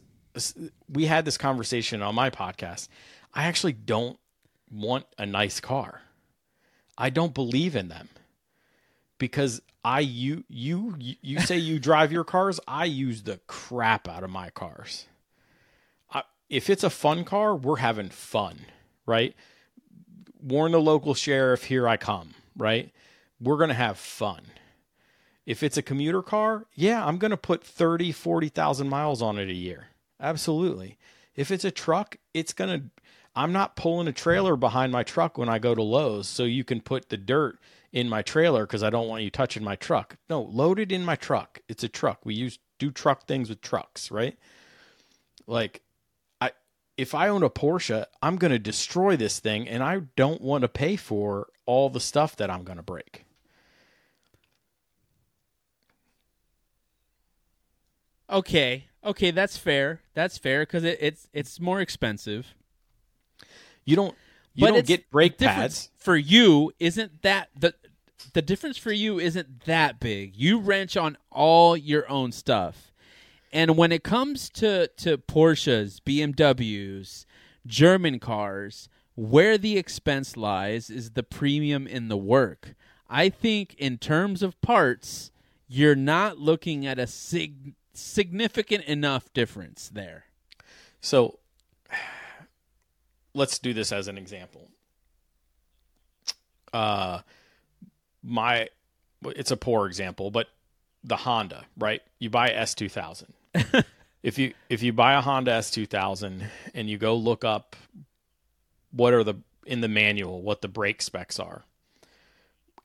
we had this conversation on my podcast. I actually don't want a nice car. I don't believe in them because I you you you say you drive your cars. I use the crap out of my cars. I, if it's a fun car, we're having fun, right? Warn the local sheriff, here I come, right? We're gonna have fun. If it's a commuter car, yeah, I'm gonna put 30, 40,000 miles on it a year. Absolutely. If it's a truck, it's gonna. I'm not pulling a trailer behind my truck when I go to Lowe's so you can put the dirt in my trailer because I don't want you touching my truck. No, load it in my truck. It's a truck. We use do truck things with trucks, right? Like I if I own a Porsche, I'm going to destroy this thing and I don't want to pay for all the stuff that I'm going to break. Okay, okay, that's fair. That's fair because it, it's it's more expensive. You don't you but don't get brake pads. for you. Isn't that the the difference for you? Isn't that big? You wrench on all your own stuff, and when it comes to to Porsches, BMWs, German cars, where the expense lies is the premium in the work. I think in terms of parts, you're not looking at a sig- significant enough difference there. So let's do this as an example. Uh my it's a poor example, but the Honda, right? You buy S2000. if you if you buy a Honda S2000 and you go look up what are the in the manual what the brake specs are.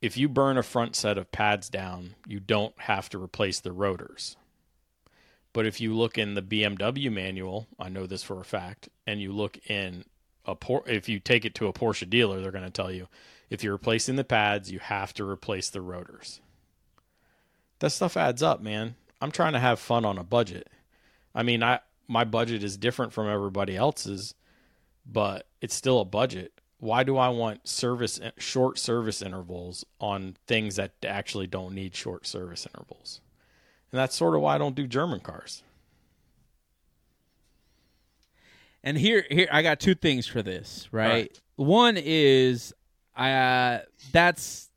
If you burn a front set of pads down, you don't have to replace the rotors. But if you look in the BMW manual, I know this for a fact, and you look in a Por- if you take it to a Porsche dealer, they're going to tell you if you're replacing the pads, you have to replace the rotors. That stuff adds up, man. I'm trying to have fun on a budget. I mean, I my budget is different from everybody else's, but it's still a budget. Why do I want service eh, short service intervals on things that actually don't need short service intervals? And that's sort of why I don't do German cars. And here, here, I got two things for this. Right, right. one is, uh, that's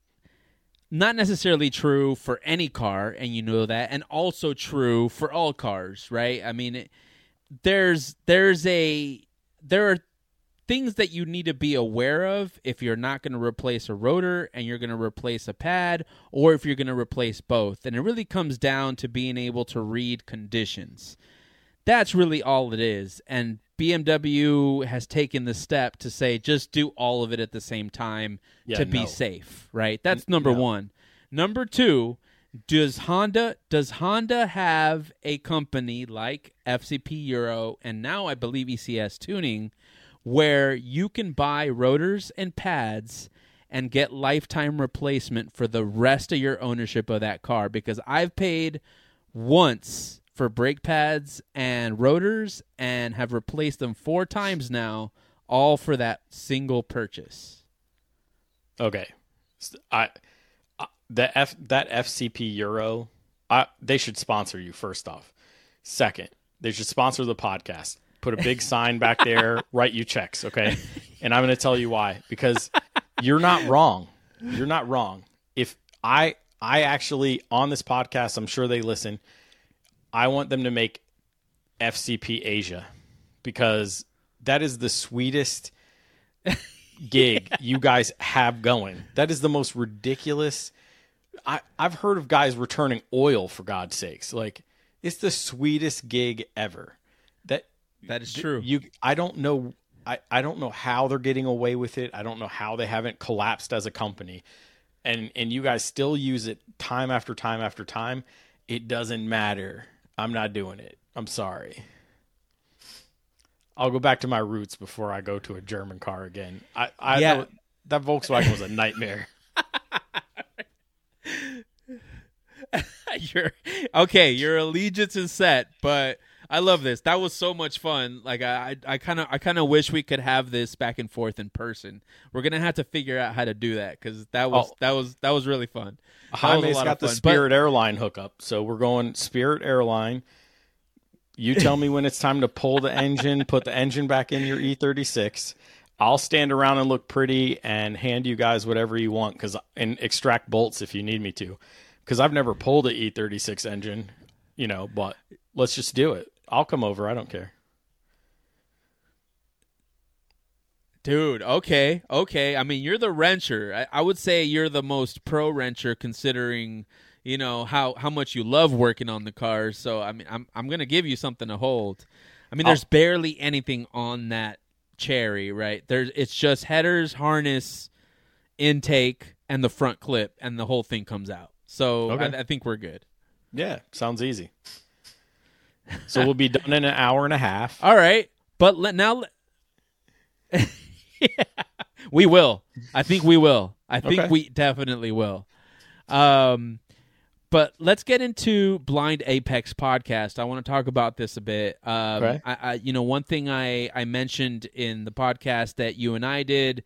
not necessarily true for any car, and you know that, and also true for all cars. Right? I mean, it, there's there's a there are things that you need to be aware of if you're not going to replace a rotor and you're going to replace a pad or if you're going to replace both and it really comes down to being able to read conditions that's really all it is and BMW has taken the step to say just do all of it at the same time Yeah, to be safe right? That's number no. 1 number 2 does Honda does Honda have a company like FCP Euro and now I believe ECS Tuning where you can buy rotors and pads and get lifetime replacement for the rest of your ownership of that car? Because I've paid once for brake pads and rotors and have replaced them four times now all for that single purchase. Okay, I the F that FCP Euro, I they should sponsor you first off. Second, they should sponsor the podcast. Put a big sign back there, write you checks, okay? And I'm going to tell you why because you're not wrong. You're not wrong. If I I actually on this podcast, I'm sure they listen. I want them to make FCP Asia because that is the sweetest gig you guys have going. That is the most ridiculous. I, I've heard of guys returning oil for God's sakes. Like it's the sweetest gig ever. That That is true. you I don't know I, I don't know how they're getting away with it. I don't know how they haven't collapsed as a company. And and you guys still use it time after time after time. It doesn't matter. I'm not doing it. I'm sorry. I'll go back to my roots before I go to a German car again. I, I Yeah. know- that Volkswagen was a nightmare. your okay, your allegiance is set, but I love this. That was so much fun. Like I, I kind of, I kind of wish we could have this back and forth in person. We're gonna have to figure out how to do that because that was Oh. that was that was really fun. That a got the. Spirit Airline hookup, so we're going Spirit Airline. You tell me when it's time to pull the engine, put the engine back in your E36. I'll stand around and look pretty and hand you guys whatever you want cuz and extract bolts if you need me to. Cuz I've never pulled a E36 engine, you know, but let's just do it. I'll come over, I don't care. Dude, okay, okay. I mean, you're the wrencher. I, I would say you're the most pro wrencher, considering you know how how much you love working on the cars. So I mean, I'm I'm gonna give you something to hold. I mean, there's barely anything on that cherry, right? There's it's just headers, harness, intake, and the front clip, and the whole thing comes out. So Okay. I, I think we're good. Yeah, sounds easy. So we'll be done in an hour and a half. All right, but let now. let- we will. I think we will. I think Okay. we definitely will. Um, but let's get into Blind Apex podcast. I want to talk about this a bit. Um, Okay. I, I, you know, one thing I I mentioned in the podcast that you and I did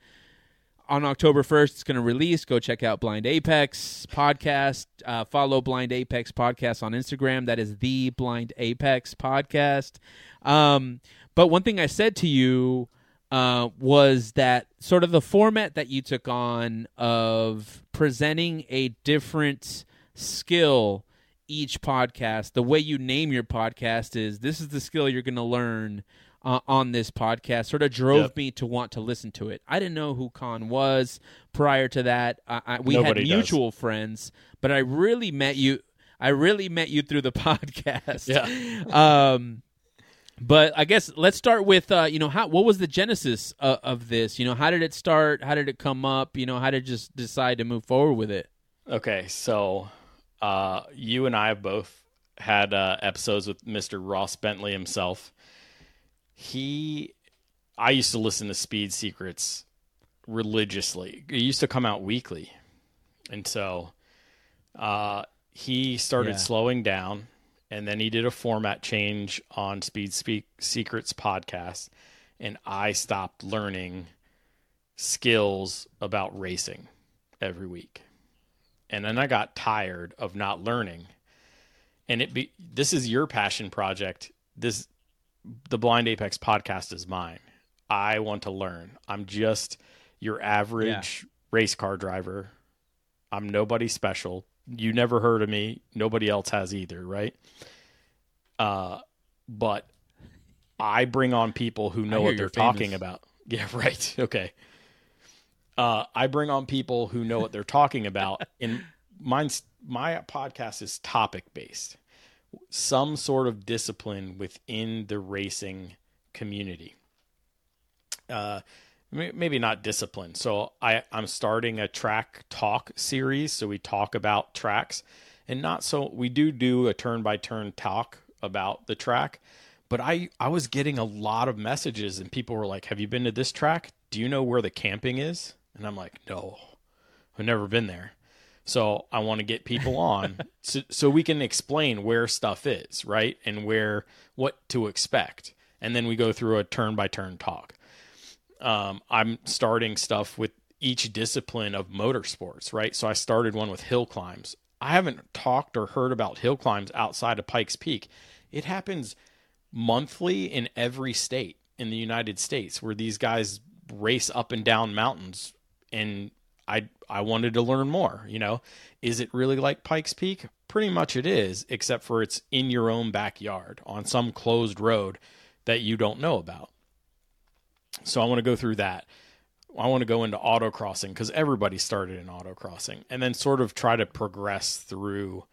on October 1st, it's going to release. Go check out Blind Apex podcast. Uh, follow Blind Apex podcast on Instagram. That is the Blind Apex podcast. Um, but one thing I said to you uh, was that sort of the format that you took on of presenting a different skill each podcast, the way you name your podcast is this is the skill you're going to learn uh, on this podcast sort of drove Yep. me to want to listen to it. I didn't know who Kaan was prior to that. I, I, we Nobody had does. mutual friends, but I really met you. I really met you through the podcast. Yeah. Um, but I guess let's start with uh, you know how what was the genesis of, of this? You know, how did it start? How did it come up? You know, how did you just decide to move forward with it? Okay, so uh, you and I have both had uh, episodes with Mr. Ross Bentley himself. He, I used to listen to Speed Secrets religiously. It used to come out weekly, and so uh, he started Yeah. slowing down, and then he did a format change on Speed Speak Secrets podcast, and I stopped learning skills about racing every week and then I got tired of not learning. And it be this is your passion project. This the Blind Apex podcast is mine. I want to learn. I'm just your average race car driver. I'm nobody special. You never heard of me. Nobody else has either, right? Uh but I bring on people who know what they're talking famous. about. Yeah, right. Okay uh, I bring on people who know what they're talking about. And mine's my podcast is topic based, some sort of discipline within the racing community. Uh, maybe not discipline. So I I'm starting a track talk series. So we talk about tracks, and not so we do do a turn by turn talk about the track. But I I was getting a lot of messages, and people were like, "Have you been to this track? Do you know where the camping is?" And I'm like, "No, I've never been there." So I want to get people on so, so we can explain where stuff is, right? And where what to expect. And then we go through a turn by turn talk. Um, I'm starting stuff with each discipline of motorsports, right? So I started one with hill climbs. I haven't talked or heard about hill climbs outside of Pikes Peak. It happens monthly in every state in the United States where these guys race up and down mountains and I I wanted to learn more, you know. Is it really like Pikes Peak? Pretty much it is, except for it's in your own backyard on some closed road that you don't know about. So I want to go through that. I want to go into autocrossing because everybody started in autocrossing and then sort of try to progress through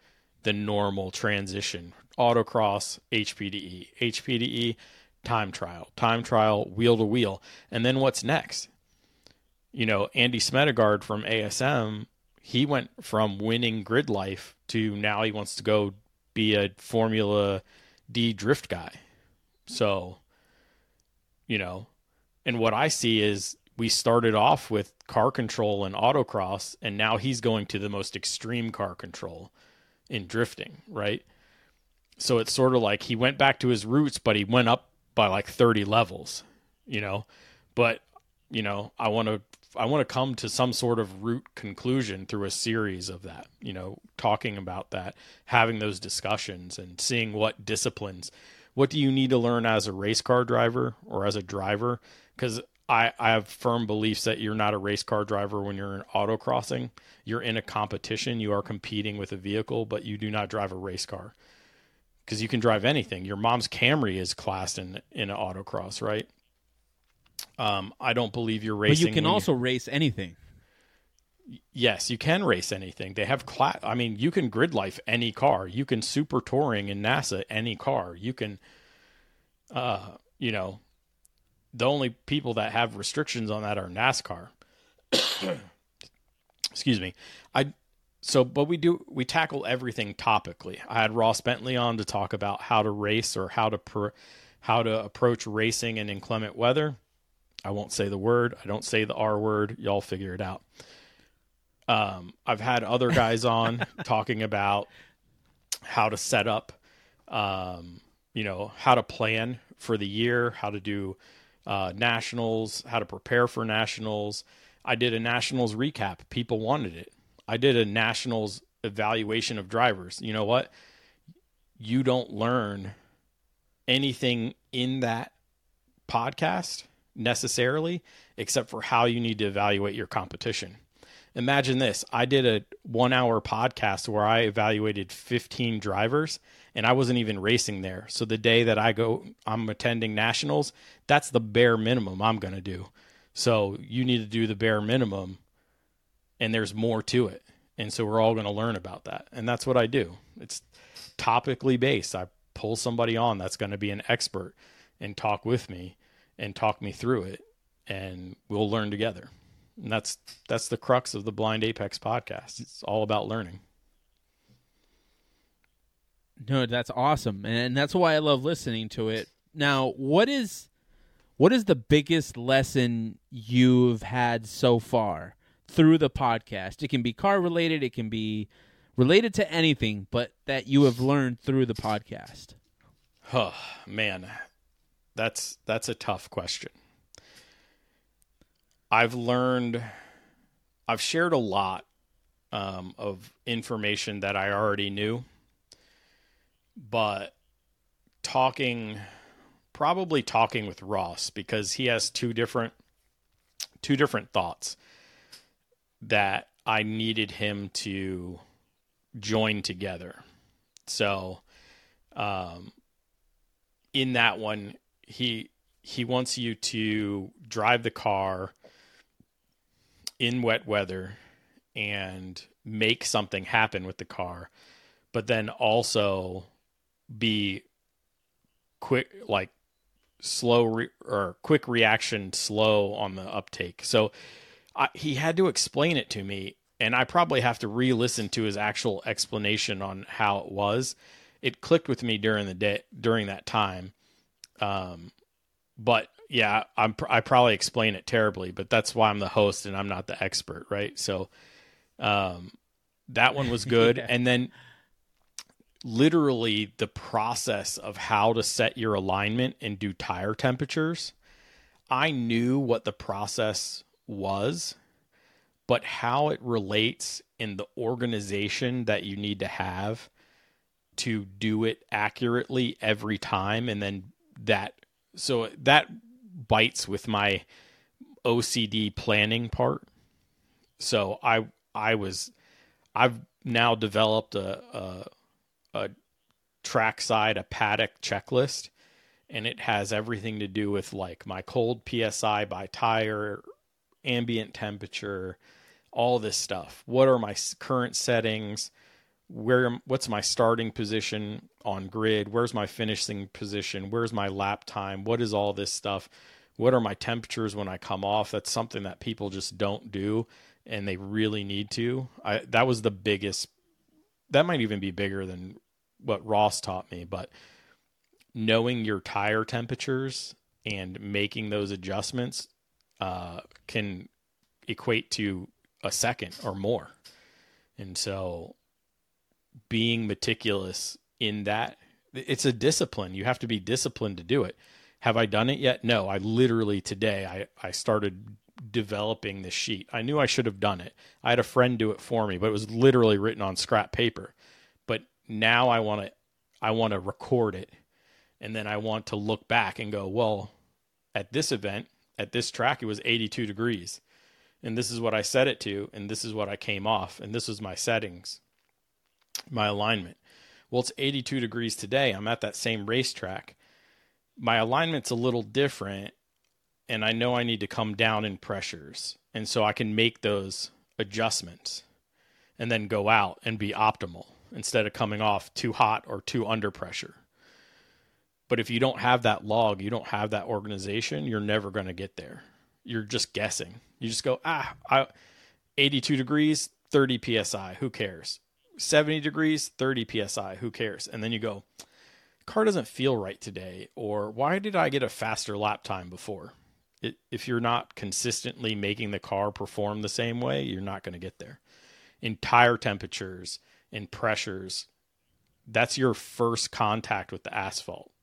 the normal transition autocross, HPDE, HPDE, time trial, time trial, wheel to wheel. And then what's next? You know, Andy Smedegaard from ASM, he went from winning grid life to now he wants to go be a Formula D drift guy. So, you know, and what I see is we started off with car control and autocross, and now he's going to the most extreme car control in drifting, right? So it's sort of like he went back to his roots, but he went up by like 30 levels, you know. But, you know, I want to I want to come to some sort of root conclusion through a series of that, you know, talking about that, having those discussions and seeing what disciplines what do you need to learn as a race car driver or as a driver cuz I, I have firm beliefs that you're not a race car driver when you're in autocrossing. You're in a competition. You are competing with a vehicle, but you do not drive a race car because you can drive anything. Your mom's Camry is classed in in autocross, right? Um, I don't believe you're racing. But you can also race anything. yes, you can race anything. They have class. I mean, you can grid life any car. You can super touring in NASA any car. You can, uh, you know, the only people that have restrictions on that are NASCAR. Excuse me. I so but we do we tackle everything topically. I had Ross Bentley on to talk about how to race or how to per, how to approach racing in inclement weather. I won't say the word. I don't say the R word. Y'all figure it out. Um, I've had other guys on talking about how to set up, um, you know, how to plan for the year, how to do uh, nationals, how to prepare for nationals. I did a nationals recap. People wanted it. I did a nationals evaluation of drivers. You know what? You don't learn anything in that podcast necessarily, except for how you need to evaluate your competition. Imagine this I did a one hour podcast where I evaluated 15 drivers and I wasn't even racing there. So the day that I go, I'm attending nationals, that's the bare minimum I'm going to do. So you need to do the bare minimum and there's more to it. And so we're all going to learn about that. And that's what I do. It's topically based. I pull somebody on that's going to be an expert and talk with me and talk me through it and we'll learn together. And that's that's the crux of the Blind Apex podcast. It's all about learning. No, that's awesome, and that's why I love listening to it. Now, what is what is the biggest lesson you've had so far through the podcast? It can be car related, it can be related to anything, but that you have learned through the podcast. Oh, man. That's that's a tough question. I've learned I've shared a lot um, of information that I already knew, but talking probably talking with Ross because he has two different two different thoughts that I needed him to join together. So um in that one he he wants you to drive the car in wet weather and make something happen with the car but then also be quick like slow re- or quick reaction slow on the uptake. So I, he had to explain it to me and i probably have to re-listen to his actual explanation on how it was. It clicked with me during the day during that time um but yeah i'm pr- i probably explain it terribly but that's why i'm the host and i'm not the expert right so um that one was good Yeah. and then literally the process of how to set your alignment and do tire temperatures i knew what the process was but how it relates in the organization that you need to have to do it accurately every time and then that so that bites with my OCD planning part. So I I was I've now developed a a, a trackside a paddock checklist and it has everything to do with like my cold psi by tire ambient temperature all this stuff. What are my current settings? Where what's my starting position on grid where's my finishing position where's my lap time what is all this stuff what are my temperatures when i come off that's something that people just don't do and they really need to i that was the biggest that might even be bigger than what ross taught me but knowing your tire temperatures and making those adjustments uh, can equate to a second or more. And so being meticulous in that it's a discipline. You have to be disciplined to do it. Have I done it yet? No. I literally today I, I started developing the sheet. I knew I should have done it. I had a friend do it for me, but it was literally written on scrap paper. But now I want to I want to record it and then I want to look back and go, well, at this event, at this track, it was 82 degrees. And this is what I set it to. And this is what I came off. And this was my settings, my alignment. Well, it's 82 degrees today. I'm at that same racetrack. My alignment's a little different. And I know I need to come down in pressures. And so I can make those adjustments and then go out and be optimal instead of coming off too hot or too under pressure. But if you don't have that log, you don't have that organization, you're never going to get there. You're just guessing. You just go, ah, I, 82 degrees, 30 psi, who cares? 70 degrees, 30 psi, who cares? And then you go, car doesn't feel right today, or why did I get a faster lap time before? It, if you're not consistently making the car perform the same way, you're not going to get there. In tire temperatures and pressures, that's your first contact with the asphalt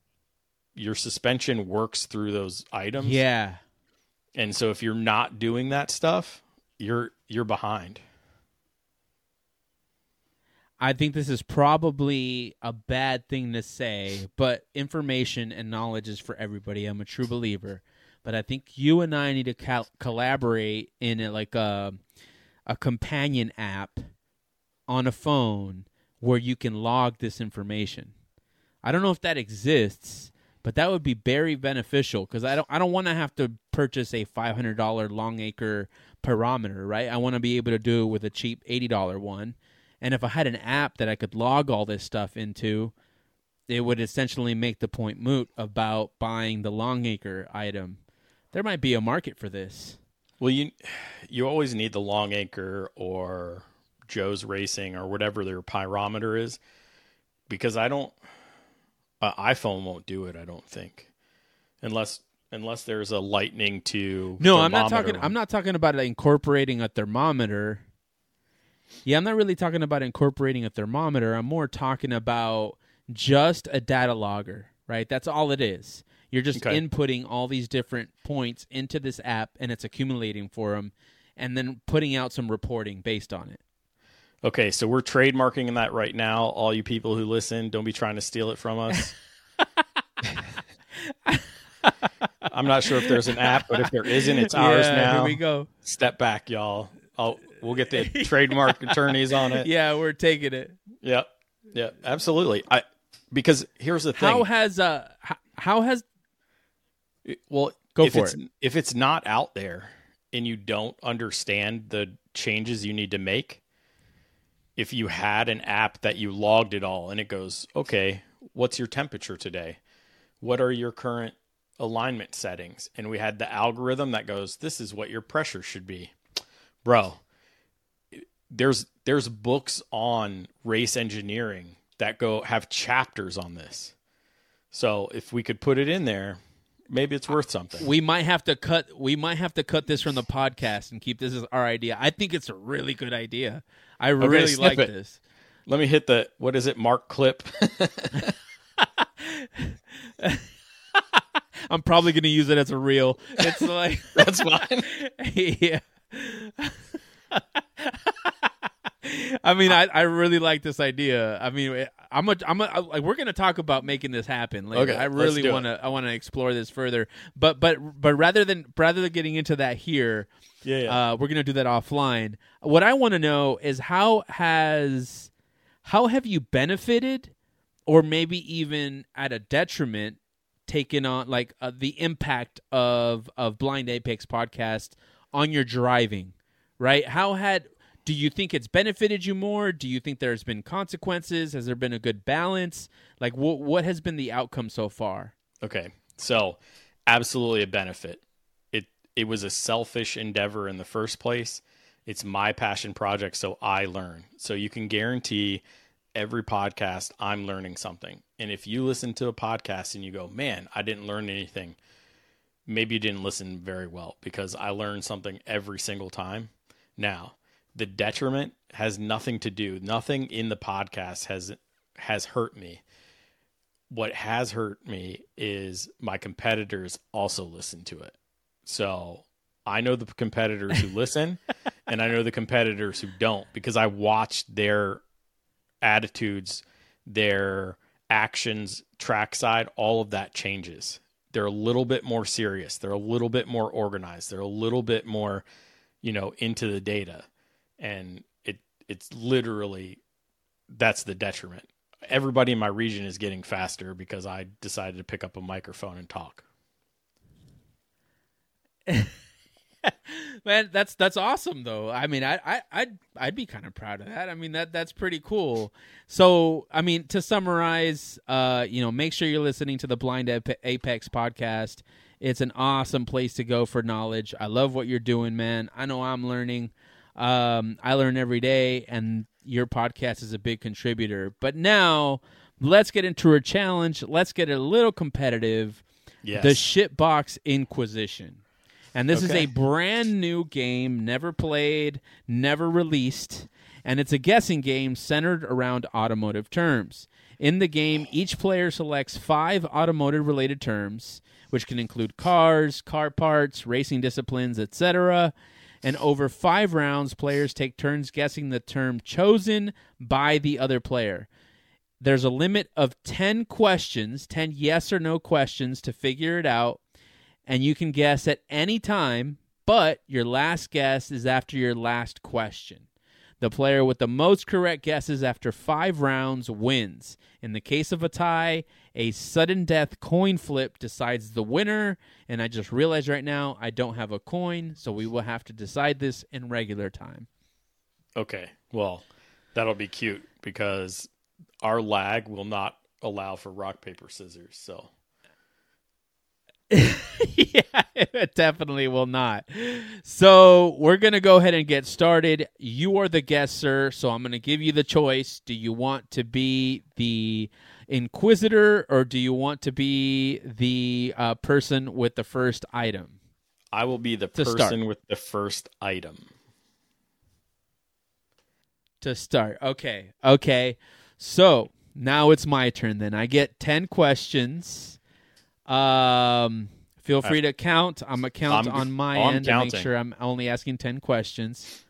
your suspension works through those items. Yeah. And so if you're not doing that stuff, you're you're behind. I think this is probably a bad thing to say, but information and knowledge is for everybody. I'm a true believer, but I think you and I need to collaborate in a, like a a companion app on a phone where you can log this information. I don't know if that exists, but that would be very beneficial because I don't I don't want to have to purchase a five hundred dollar Longacre pyrometer, right? I want to be able to do it with a cheap eighty dollar one. And if I had an app that I could log all this stuff into, it would essentially make the point moot about buying the Longacre item. There might be a market for this. Well, you you always need the Longacre or Joe's Racing or whatever their pyrometer is, because I don't. Uh, iPhone won't do it. I don't think, unless unless there's a lightning to. No, I'm not talking. one. I'm not talking about incorporating a thermometer. Yeah, I'm not really talking about incorporating a thermometer. I'm more talking about just a data logger, right? That's all it is. You're just Okay. inputting all these different points into this app, and it's accumulating for them, and then putting out some reporting based on it. Okay, so we're trademarking that right now. All you people who listen, don't be trying to steal it from us. I'm not sure if there's an app, but if there isn't, it's ours Yeah, now. Here we go. Step back, y'all. I'll, we'll get the trademark attorneys on it. Yeah, we're taking it. Yep. Yeah, absolutely. I because here's the thing. How has uh how, how has well, Go if for it's, it. If it's not out there and you don't understand the changes you need to make, if you had an app that you logged it all and it goes, okay, what's your temperature today? What are your current alignment settings? And we had the algorithm that goes, this is what your pressure should be. Bro, there's there's books on race engineering that go have chapters on this. So if we could put it in there, maybe it's worth something. we might have to cut we might have to cut this from the podcast and keep this as our idea. I think it's a really good idea. I really like it. this. Let me hit the what is it, Mark clip? I'm probably going to use it as a reel. It's like That's fine. yeah. I mean, I, I really like this idea. I mean, I'm a, I'm a, like we're gonna talk about making this happen. Later. Okay, I really want to I want to explore this further. But but but rather than rather than getting into that here, Yeah, uh, we're gonna do that offline. What I want to know is how has how have you benefited, or maybe even at a detriment, taken on like uh, the impact of of Blind Apex podcast on your driving, right? How had do you think it's benefited you more? Do you think there's been consequences? Has there been a good balance? Like what what has been the outcome so far? Okay. So, absolutely a benefit. It it was a selfish endeavor in the first place. It's my passion project so I learn. So you can guarantee every podcast I'm learning something. And if you listen to a podcast and you go, "Man, I didn't learn anything." Maybe you didn't listen very well because I learned something every single time. Now, the detriment has nothing to do. Nothing in the podcast has has hurt me what has hurt me is my competitors also listen to it. So I know the competitors who listen and I know the competitors who don't because I watched their attitudes, their actions, trackside, all of that changes. They're a little bit more serious. They're a little bit more organized. They're a little bit more, you know, into the data. And it it's literally that's the detriment everybody in my region is getting faster because I decided to pick up a microphone and talk. Man, that's that's awesome though. I mean, I I I'd I'd be kind of proud of that. I mean, that that's pretty cool. So, I mean, to summarize, uh, you know, make sure you're listening to the Blind Apex podcast. It's an awesome place to go for knowledge. I love what you're doing, man. I know I'm learning. Um, I learn every day, and your podcast is a big contributor. But now, let's get into a challenge. Let's get a little competitive. Yes. The Shitbox Inquisition. And this is a brand new game, never played, never released, and it's a guessing game centered around automotive terms. In the game, each player selects five automotive related terms, which can include cars, car parts, racing disciplines, etc. And over five rounds, players take turns guessing the term chosen by the other player. There's a limit of 10 questions, 10 yes or no questions to figure it out and you can guess at any time, but your last guess is after your last question. The player with the most correct guesses after five rounds wins. In the case of a tie, a sudden death coin flip decides the winner. And I just realized right now I don't have a coin, so we will have to decide this in regular time. okay. Well, that'll be cute because our lag will not allow for rock paper scissors. So yeah, it definitely will not. So we're gonna go ahead and get started. You are the guest, sir. So I'm gonna give you the choice. Do you want to be the inquisitor, or do you want to be the uh, person with the first item? I will be the person start. with the first item. To start, okay, okay. So now it's my turn. Then I get ten questions. Um, feel free to count. I'm gonna count I'm- on my oh, I'm end to make sure I'm only asking ten questions.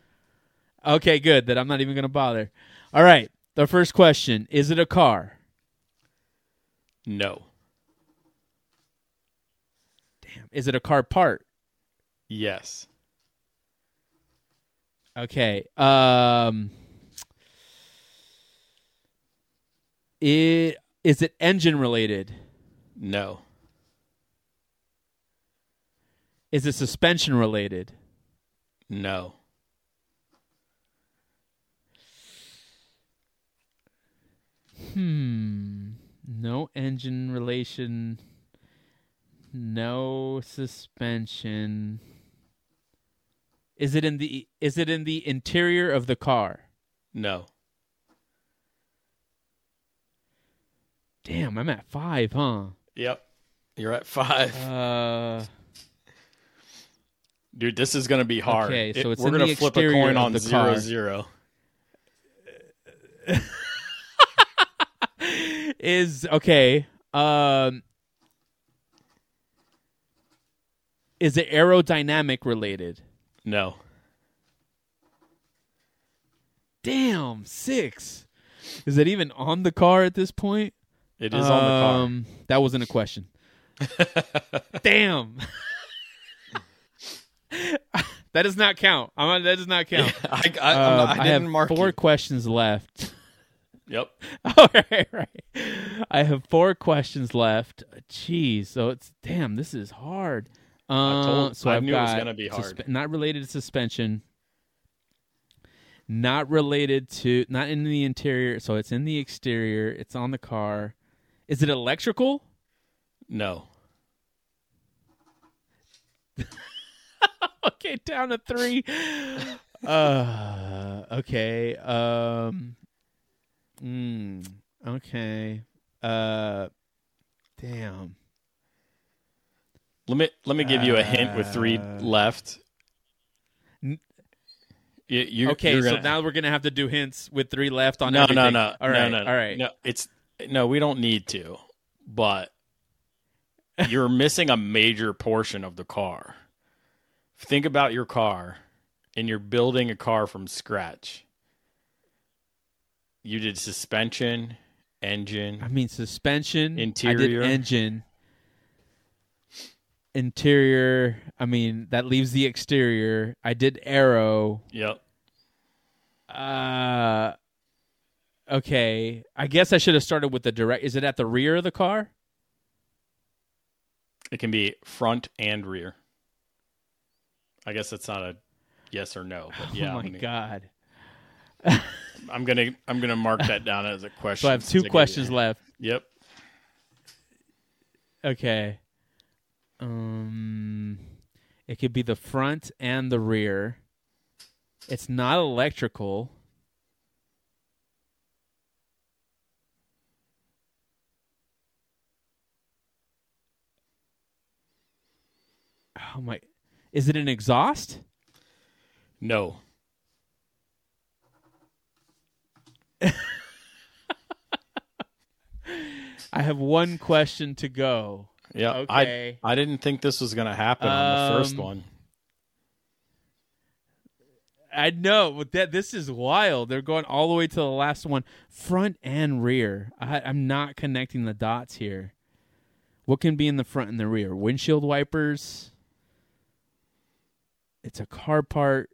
Okay, good. That I'm not even gonna bother. All right. The first question: Is it a car? No. Damn. Is it a car part? Yes. Okay. Um. It is it engine related? No. Is it suspension related? No. Hmm. No engine relation. No suspension. Is it in the is it in the interior of the car? No. Damn, I'm at 5, huh? Yep. You're at five. Uh Dude, this is going to be hard. Okay, so It- we're in gonna the flip a coin on the zero car. zero. is okay. Um Is it aerodynamic related? No. Damn, 6. Is it even on the car at this point? It is on the car. Um, That wasn't a question. Damn. that does not count. I'm, that does not count. I, I, I'm Um, not- I I didn't have mark four you. questions left. Yep. All right, right. I have four questions left. Jeez, so it's damn. This is hard. Uh, told- so I I've knew it was gonna be hard. suspe- not related to suspension. Not related to. Not in the interior. So it's in the exterior. It's on the car. Is it electrical? No. okay, down to three. Uh, okay. Um. Mm, okay. Uh. Damn. Let me let me give you a hint with three Uh, left. You, you're, Okay, you're so gonna, now we're gonna have to do hints with three left on no, everything. no, no, All right, no, no, all right. No, it's no, we don't need to, but you're missing a major portion of the car. Think about your car, and you're building a car from scratch. You did suspension, engine. I mean suspension, Interior. Engine, interior. I mean that leaves the exterior. I did aero. Yep. Uh, okay. I guess I should have started with the direct. Is it at the rear of the car? It can be front and rear. I guess that's not a yes or no, but yeah. oh my let me- god. I'm gonna I'm gonna mark that down as a question. So I have two questions left. Yep. Okay. Um, it could be the front and the rear. It's not electrical. Oh my! Is it an exhaust? No. I have one question to go. Yeah. Okay. I I didn't think this was gonna happen on the first Um, one. I know, but that this is wild. They're going all the way to the last one, front and rear. I, I'm not connecting the dots here. What can be in the front and the rear? Windshield wipers. It's a car part.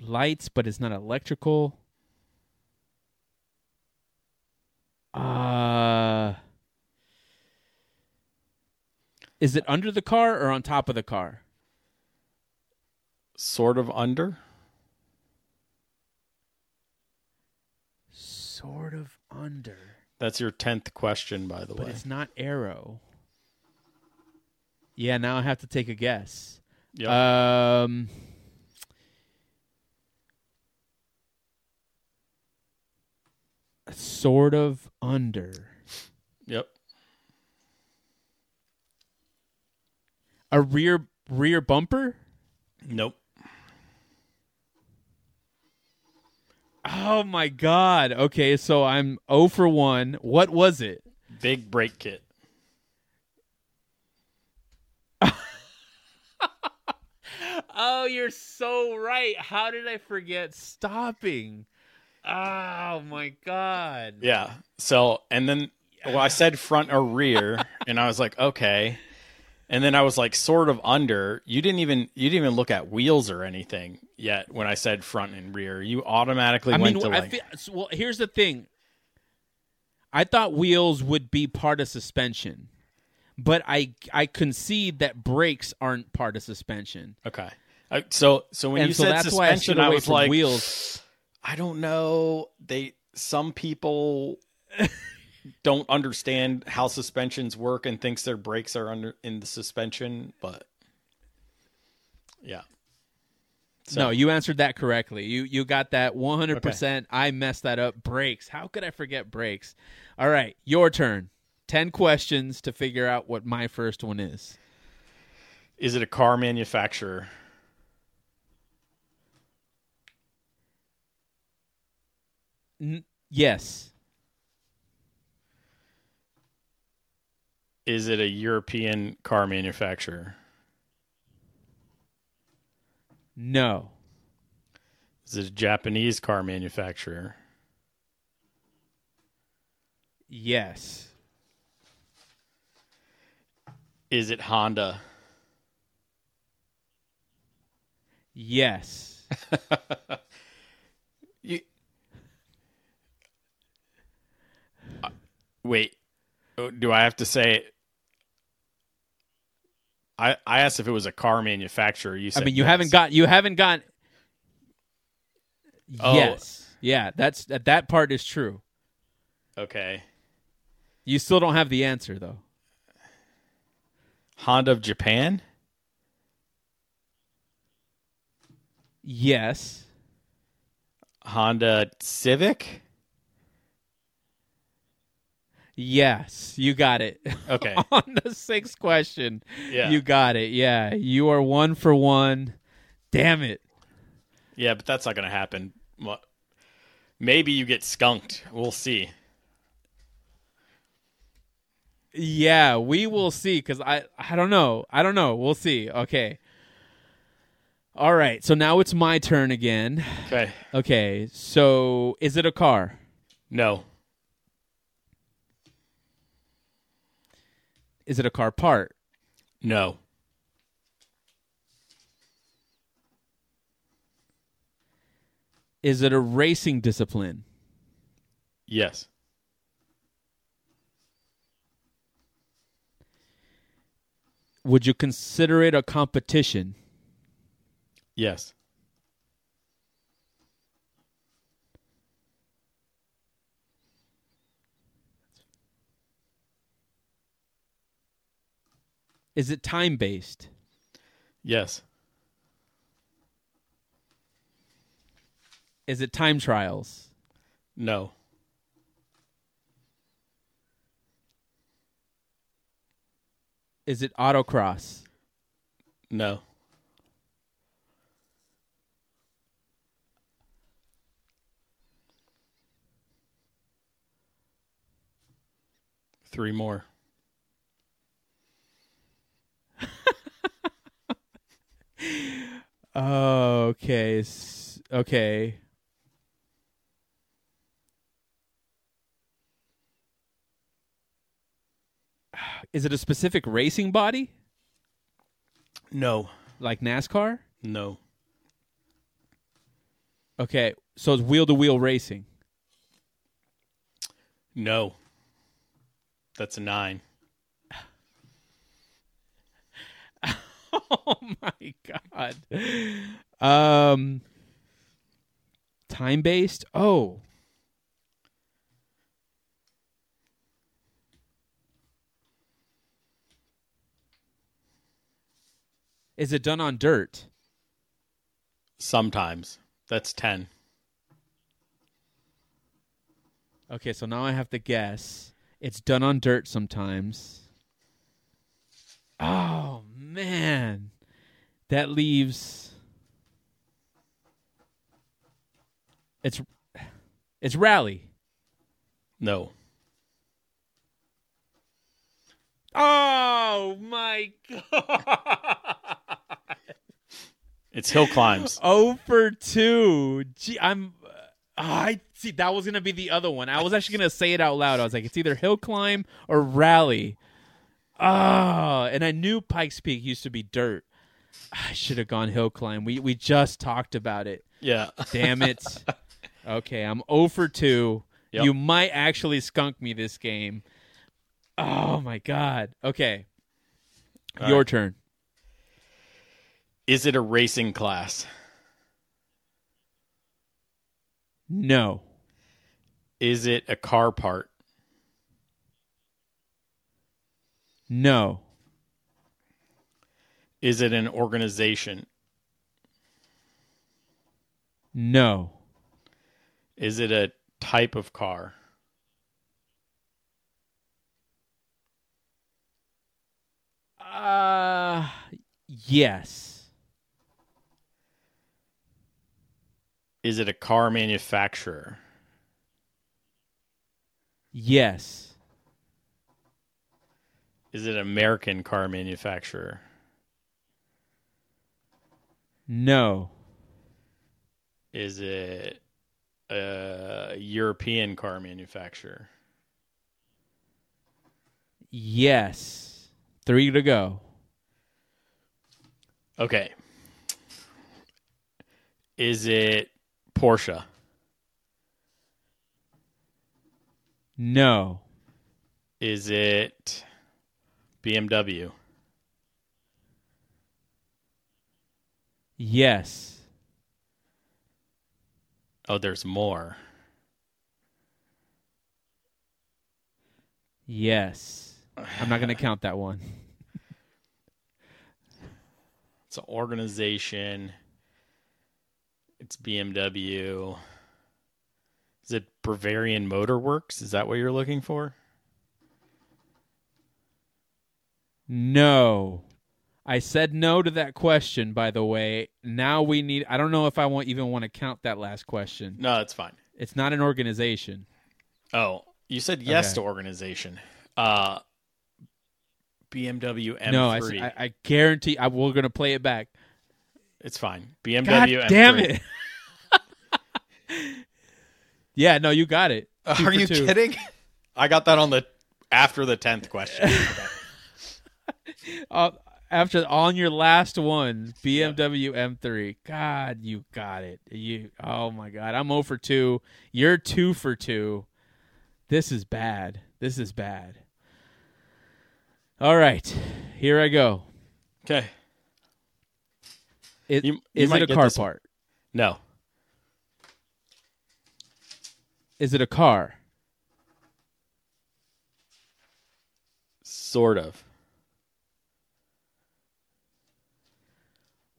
Lights, but it's not electrical. Uh Is it under the car or on top of the car? Sort of under. Sort of under. That's your tenth question, by the But way. it's not aero. Yeah, now I have to take a guess. Yep. Um sort of under. yep. A rear rear bumper? Nope. Oh my god. Okay, so I'm 0 for 1. What was it? Big brake kit. Oh, you're so right. How did I forget stopping? Oh my god. Yeah. So and then well, I said front or rear, and I was like, okay. And then I was like, sort of under. You didn't even you didn't even look at wheels or anything yet when I said front and rear. You automatically I went mean, to I like feel, well, here's the thing. I thought wheels would be part of suspension, but I I concede that brakes aren't part of suspension, okay. Uh, so so when and you so said that's why I suspension, stood I, was like, wheels. I don't know. They some people don't understand how suspensions work and thinks their brakes are under in the suspension, but yeah. So- no, you answered that correctly. You you got that 100. percent I messed that up. Brakes. How could I forget brakes? All right, your turn. Ten questions to figure out what my first one is. Is it a car manufacturer? N- yes. Is it a European car manufacturer? No. Is it a Japanese car manufacturer? Yes. Is it Honda? Yes. You... wait, Oh, do I have to say? I I asked if it was a car manufacturer. You said I mean, you yes. haven't got you haven't got. Oh. Yes. Yeah, that's that. That part is true. Okay, You still don't have the answer though. Honda of Japan. Yes. Honda Civic. Yes, you got it. Okay. On the sixth question, Yeah. you got it. Yeah, you are one for one. Damn it. Yeah, but that's not going to happen. What? Maybe you get skunked. We'll see. Yeah, we will see because I I don't know. I don't know. We'll see. Okay. All right. So now it's my turn again. Okay. Okay. So is it a car? No. Is it a car part? No. Is it a racing discipline? Yes. Would you consider it a competition? Yes. Is it time based? Yes. Is it time trials? No. Is it autocross? No. Three more. Oh, okay. Okay. Is it a specific racing body No. like NASCAR? No. Okay, so it's wheel to wheel racing. No. That's a nine. Oh my god. Um time based? Oh. Is it done on dirt? Sometimes. That's ten. Okay, so now I have to guess. It's done on dirt sometimes. Oh man. That leaves It's it's rally. No. Oh my god. It's hill climbs. Oh for 2. Gee, I'm uh, I see that was going to be the other one. I was actually going to say it out loud. I was like it's either hill climb or rally. Oh, and I knew Pikes Peak used to be dirt. I should have gone hill climb. We we just talked about it. Yeah. Damn it. okay, I'm 0 for 2. Yep. You might actually skunk me this game. Oh my god. Okay. All Your right. turn. Is it a racing class? No. Is it a car part? No. Is it an organization? No. Is it a type of car? Uh yes. Is it a car manufacturer? Yes. Is it an American car manufacturer? No. Is it a European car manufacturer? Yes. Three to go. Okay. Is it Porsche? No. Is it BMW? Yes. Oh, there's more. Yes. I'm not going to count that one. It's an organization. It's BMW. Is it Bavarian Motor Works? Is that what you're looking for? No. I said no to that question, by the way. Now we need. I don't know if I want even want to count that last question. No, that's fine. It's not an organization. Oh, you said yes Okay. to organization. Uh, BMW M3. No, I, I- I guarantee. I, we're going to play it back. it's fine. God BMW M3. damn it! yeah, no, you got it. Two Are you two. kidding? I got that on the after the tenth question. Uh, after on your last one, BMW M3. God, you got it. You. Oh my God, I'm 0 for two. You're two for two. This is bad. This is bad. All right, here I go. okay. It, You- you is it a car part? No. Is it a car? Sort of.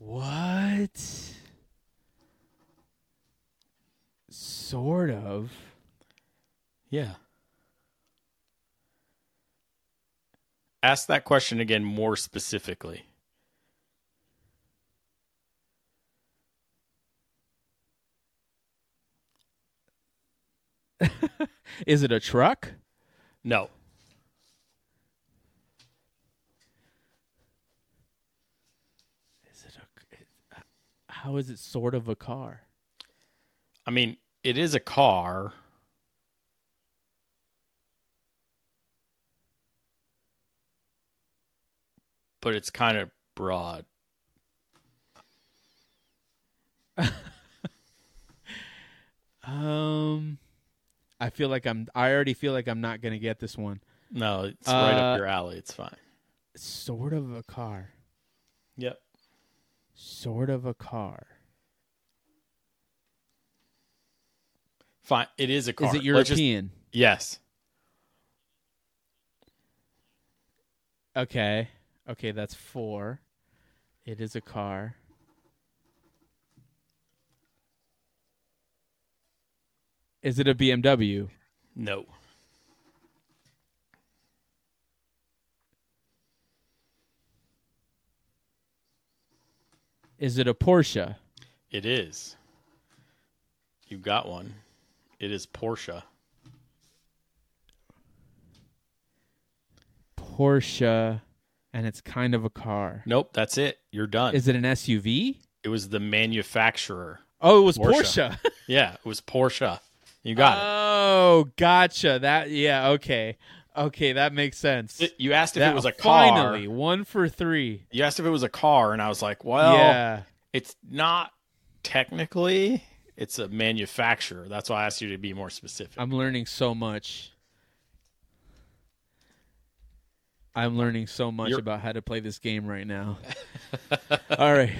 What? Sort of. Yeah. Ask that question again more specifically. Is it a truck? No. Is it a? How is it sort of a car? I mean, it is a car. But it's kind of broad. Um, I feel like I'm. I already feel like I'm not gonna get this one. No, it's right Uh, up your alley. It's fine. Sort of a car. Sort of a car. Fine. It is a car. Is it Let's just- European? yes. Okay. Okay, that's four. It is a car. Is it a BMW? No. Is it a Porsche? It is. You got one. It is Porsche. Porsche, and it's kind of a car. Nope, that's it. You're done. Is it an SUV? it was the manufacturer. Oh, it was Porsche. Porsche. Yeah, it was Porsche. You got it. Oh, gotcha. That yeah, okay. Okay, that makes sense. it. You asked if That- it was a car. Finally, one for three. You asked if it was a car, and I was like, well, yeah. it's not technically. It's a manufacturer. That's why I asked you to be more specific. I'm learning so much. I'm learning so much You're- about how to play this game right now. All right.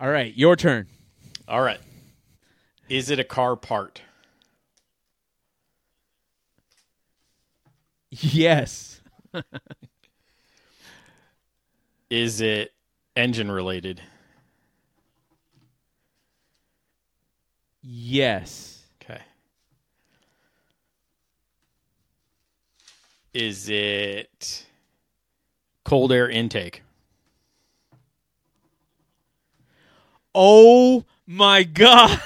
All right, your turn. All right. Is it a car part? Yes. Is it engine related? Yes. Okay. Is it cold air intake? Oh my god.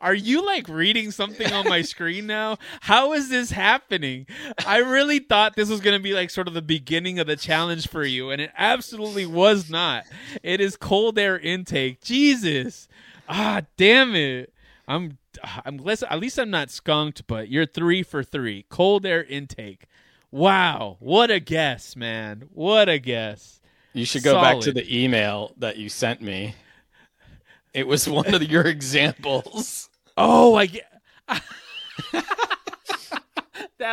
Are you like reading something on my screen now? How is this happening? I really thought this was going to be like sort of the beginning of the challenge for you, and it absolutely was not. It is cold air intake. Jesus. Ah, damn it. I'm I'm less at least I'm not skunked, but you're 3 for 3. Cold air intake. Wow, what a guess, man. What a guess. You should go back to the email that you sent me. It was one of your examples. Oh, I get. that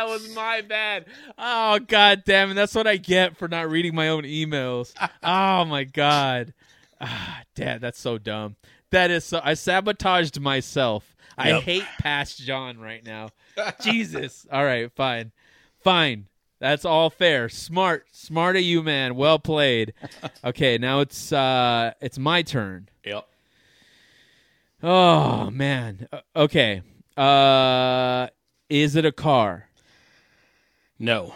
was my bad. Oh god damn it! That's what I get for not reading my own emails. Oh my god. Ah, dad, that's so dumb. That is so. I sabotaged myself. I hate past John right now. Jesus. All right, fine, fine. That's all fair. Smart, smart of you, man. Well played. Okay, now it's uh, it's my turn. Oh man. Uh, Okay. Uh is it a car? No.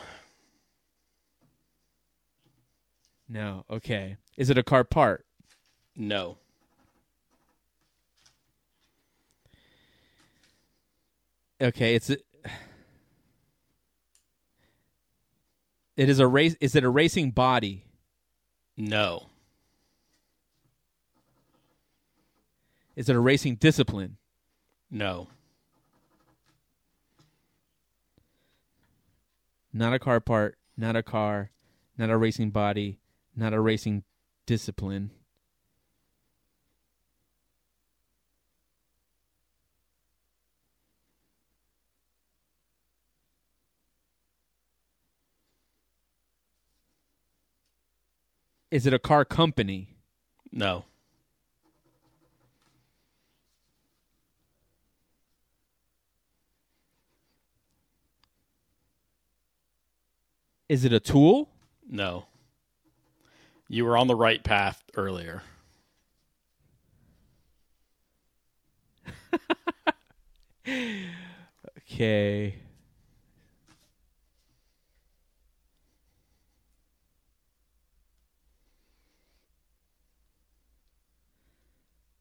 No. Okay. Is it a car part? No. Okay, it's a, It is a race is it a racing body? No. Is it a racing discipline? No. Not a car part, not a car, not a racing body, not a racing discipline. Is it a car company? No. Is it a tool? No. You were on the right path earlier. Okay.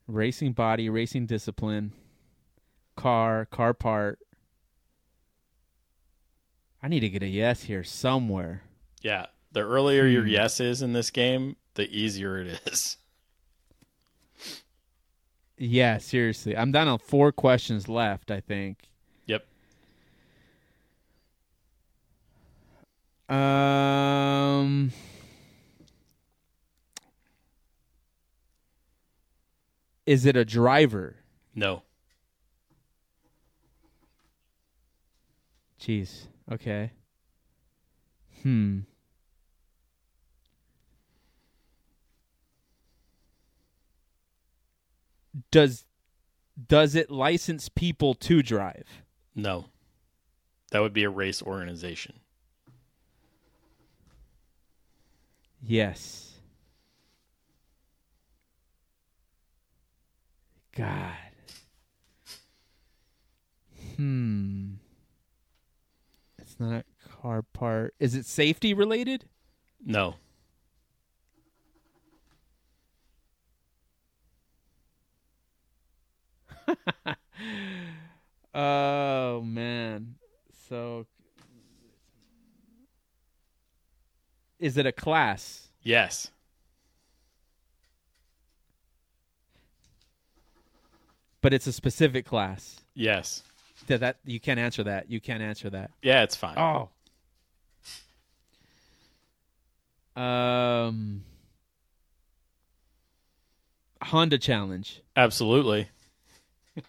Racing body, racing discipline, car, car part. I need to get a yes here somewhere. Yeah. The earlier your Hmm. yes is in this game, the easier it is. Yeah, seriously. I'm down on four questions left, I think. Yep. Um Is it a driver? No. Jeez. Okay. Hmm. Does does it license people to drive? No. That would be a race organization. Yes. God. Hmm. It's not a car part. Is it safety related? No. Oh man. So Is it a class? Yes. But it's a specific class. Yes. That that you can't answer that. You can't answer that. Yeah, it's fine. Oh. Um Honda Challenge. Absolutely.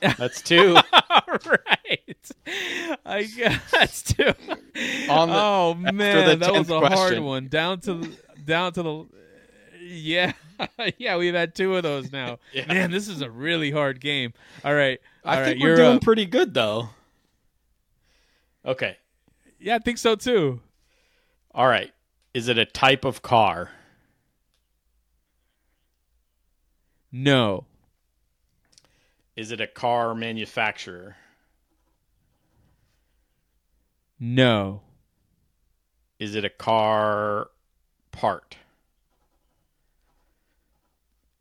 That's two. All right. I guess too. On the- oh man, that was 10th a hard one. Down to the down to the yeah. yeah, we've had two of those now. Yeah. Man, this is a really hard game. All right. I All right, think we're you're doing up. pretty good though. Okay. Yeah, I think so too. All right. Is it a type of car? No. Is it a car manufacturer? No. Is it a car part?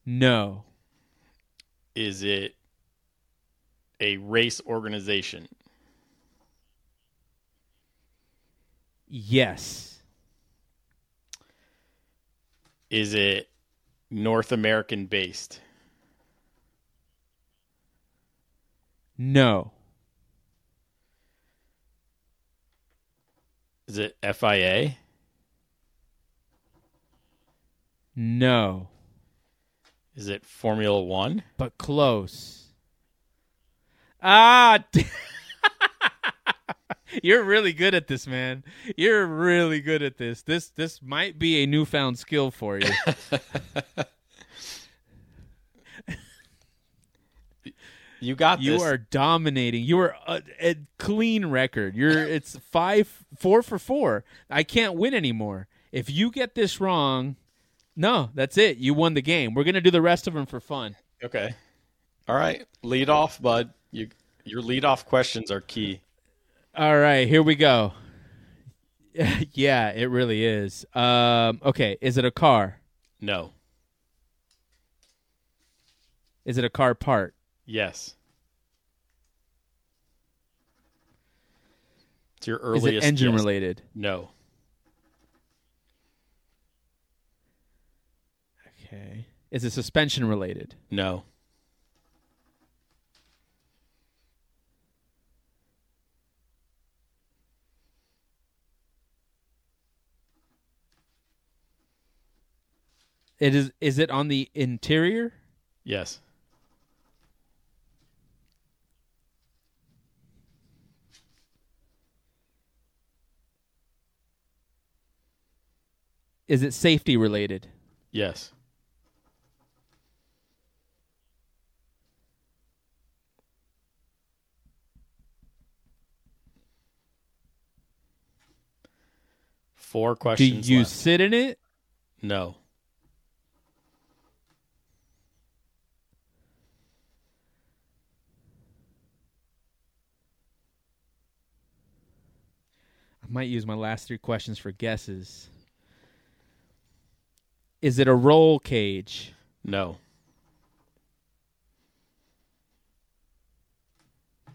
No. Is it a race organization? Yes. Is it North American based? No. Is it FIA? No. Is it Formula One? But close. Ah. You're really good at this, man. You're really good at this. This this might be a newfound skill for you. You got You this. are dominating. You are a, a clean record. You're it's five four for four. I can't win anymore. If you get this wrong, no, that's it. You won the game. We're gonna do the rest of them for fun. okay. All right, lead off, bud. You your lead off questions are key. All right, here we go. yeah, it really is. Um, okay, is it a car? No. Is it a car part? Yes. It's your earliest Is it engine guess. related? No. Okay. Is it suspension related? No. It is. Is it on the interior? Yes. Is it safety related? Yes. Four Do questions you left. sit in it? No. I might use my last three questions for guesses. Is it a roll cage? No.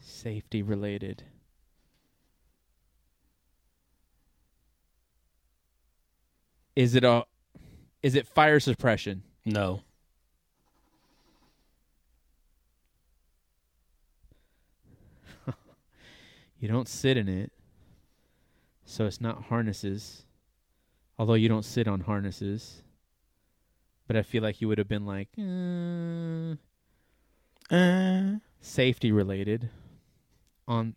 Safety related. Is it a is it fire suppression? No. You don't sit in it. So it's not harnesses. Although you don't sit on harnesses. But I feel like you would have been like "Uh, Uh, safety related on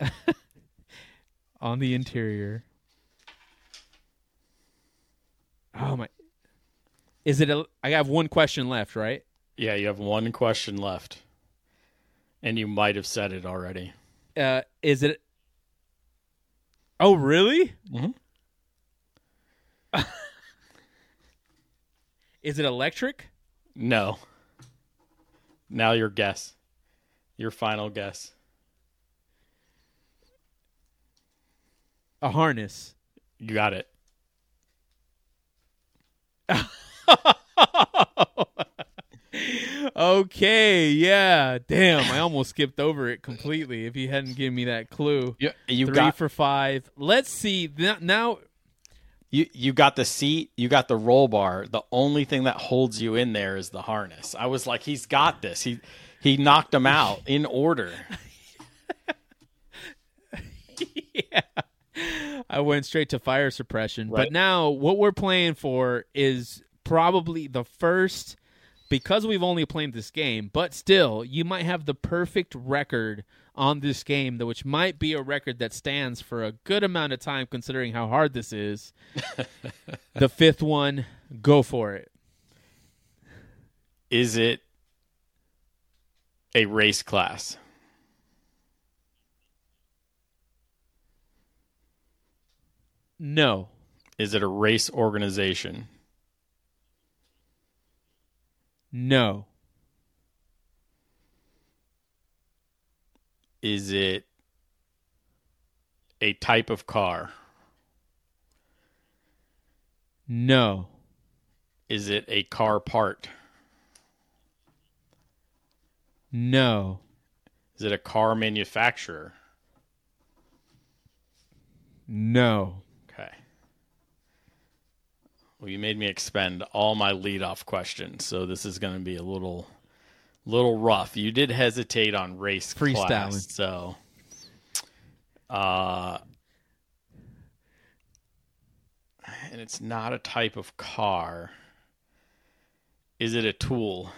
on the interior. Oh my Is it a I have one question left, right? yeah, you have one question left. And you might have said it already. Uh is it Oh, really? Mm-hmm. Is it electric? No. Now your guess. Your final guess. A harness. You got it. okay, yeah. Damn, I almost skipped over it completely if you hadn't given me that clue. You, you Three got for five. Let's see. Now, you you got the seat, you got the roll bar. The only thing that holds you in there is the harness. I was like, he's got this. He he knocked him out in order. yeah. I went straight to fire suppression. Right. But now what we're playing for is probably the first because we've only played this game, but still, you might have the perfect record on this game, which might be a record that stands for a good amount of time considering how hard this is. the fifth one, go for it. Is it a race class? No. Is it a race organization? No. Is it a type of car? No. Is it a car part? No. Is it a car manufacturer? No. Well, you made me expend all my leadoff questions, so this is going to be a little, little rough. You did hesitate on race Freestyling. class, so uh and it's not a type of car. Is it a tool?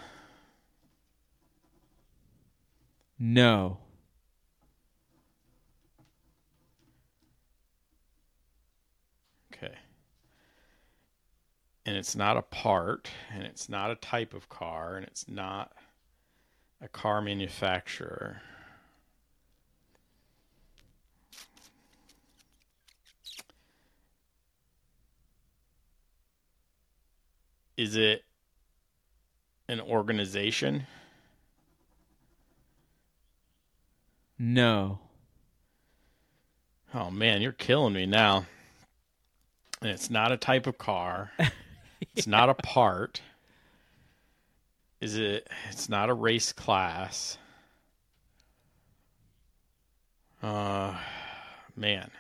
No. Okay. And it's not a part, and it's not a type of car, and it's not a car manufacturer. Is it an organization? No. Oh man, you're killing me now. And it's not a type of car. It's not a part. Is it it's not a race class. Uh man.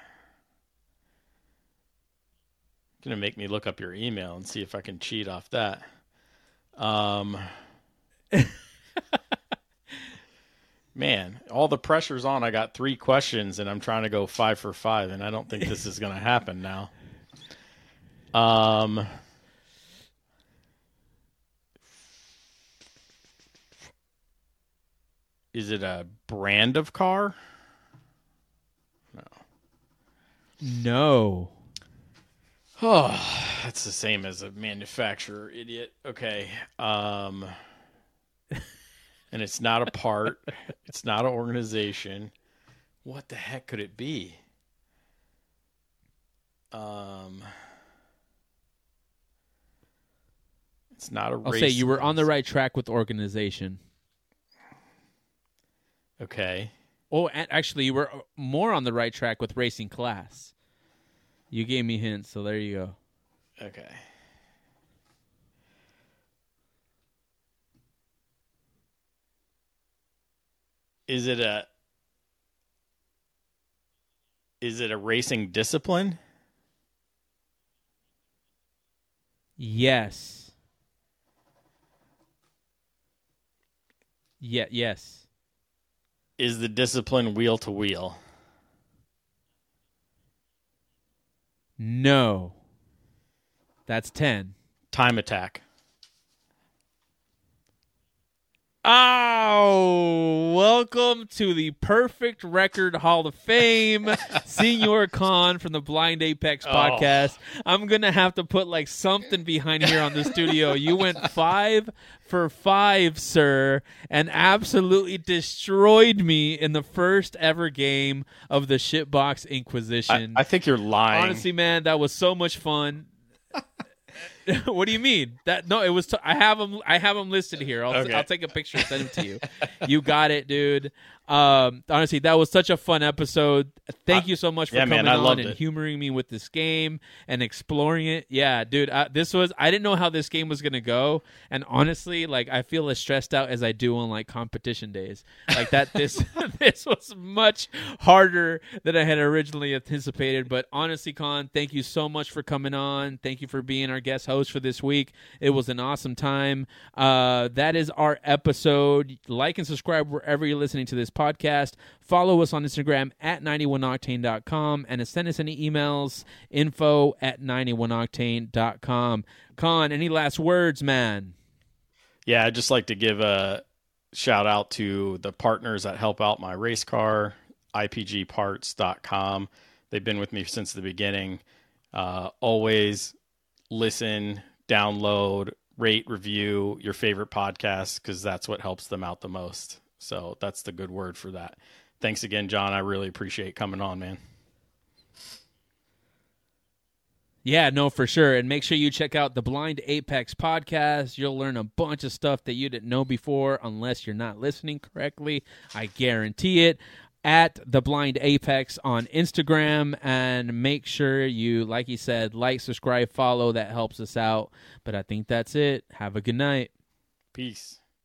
Gonna make me look up your email and see if I can cheat off that. Um Man, all the pressure's on. I got three questions and I'm trying to go five for five, and I don't think this is gonna happen now. Um Is it a brand of car? No. No. Oh, that's the same as a manufacturer, idiot. Okay. Um and it's not a part. it's not an organization. What the heck could it be? Um It's not a I'll race. say you were on the right track with organization. Okay. Oh, and actually, you were uh, more on the right track with racing class. You gave me hints, so there you go. Okay. Is it a Is it a racing discipline? Yes. Yeah. Yes. Is the discipline wheel to wheel? No. That's ten. Time attack. Oh, welcome to the Perfect Record Hall of Fame, Senior Kaan from the Blind Apex Oh. podcast. I'm going to have to put like something behind here on the studio. You went five for five, sir, and absolutely destroyed me in the first ever game of the Shitbox I, Inquisition. I think you're lying. Honestly, man, that was so much fun. what do you mean? That no, it was. T- I have them. I have them listed here. I'll, Okay. I'll take a picture and send them to you. you got it, dude. Um, honestly, that was such a fun episode. Thank you so much for yeah, coming man, I on and it. humoring me with this game and exploring it. Yeah, dude. Uh, this was. I didn't know how this game was gonna go, and honestly, like I feel as stressed out as I do on like competition days. Like that. This this was much harder than I had originally anticipated. But honestly, Kaan, thank you so much for coming on. Thank you for being our guest host for this week. It was an awesome time. Uh, that is our episode. Like and subscribe wherever you're listening to this podcast. Follow us on Instagram at 91octane.com and send us any emails info at 91octane.com. Kaan, any last words, man? Yeah, I'd just like to give a shout out to the partners that help out my race car, IPGparts.com. They've been with me since the beginning. Uh, always listen, download, rate, review your favorite podcast because that's what helps them out the most. So that's the good word for that. Thanks again, John. I really appreciate coming on, man. Yeah, no, for sure. And make sure you check out the Blind Apex podcast. You'll learn a bunch of stuff that you didn't know before, unless you're not listening correctly. I guarantee it. At the Blind Apex on Instagram, and make sure you, like he said, like, subscribe, follow. That helps us out. But I think that's it. Have a good night. Peace.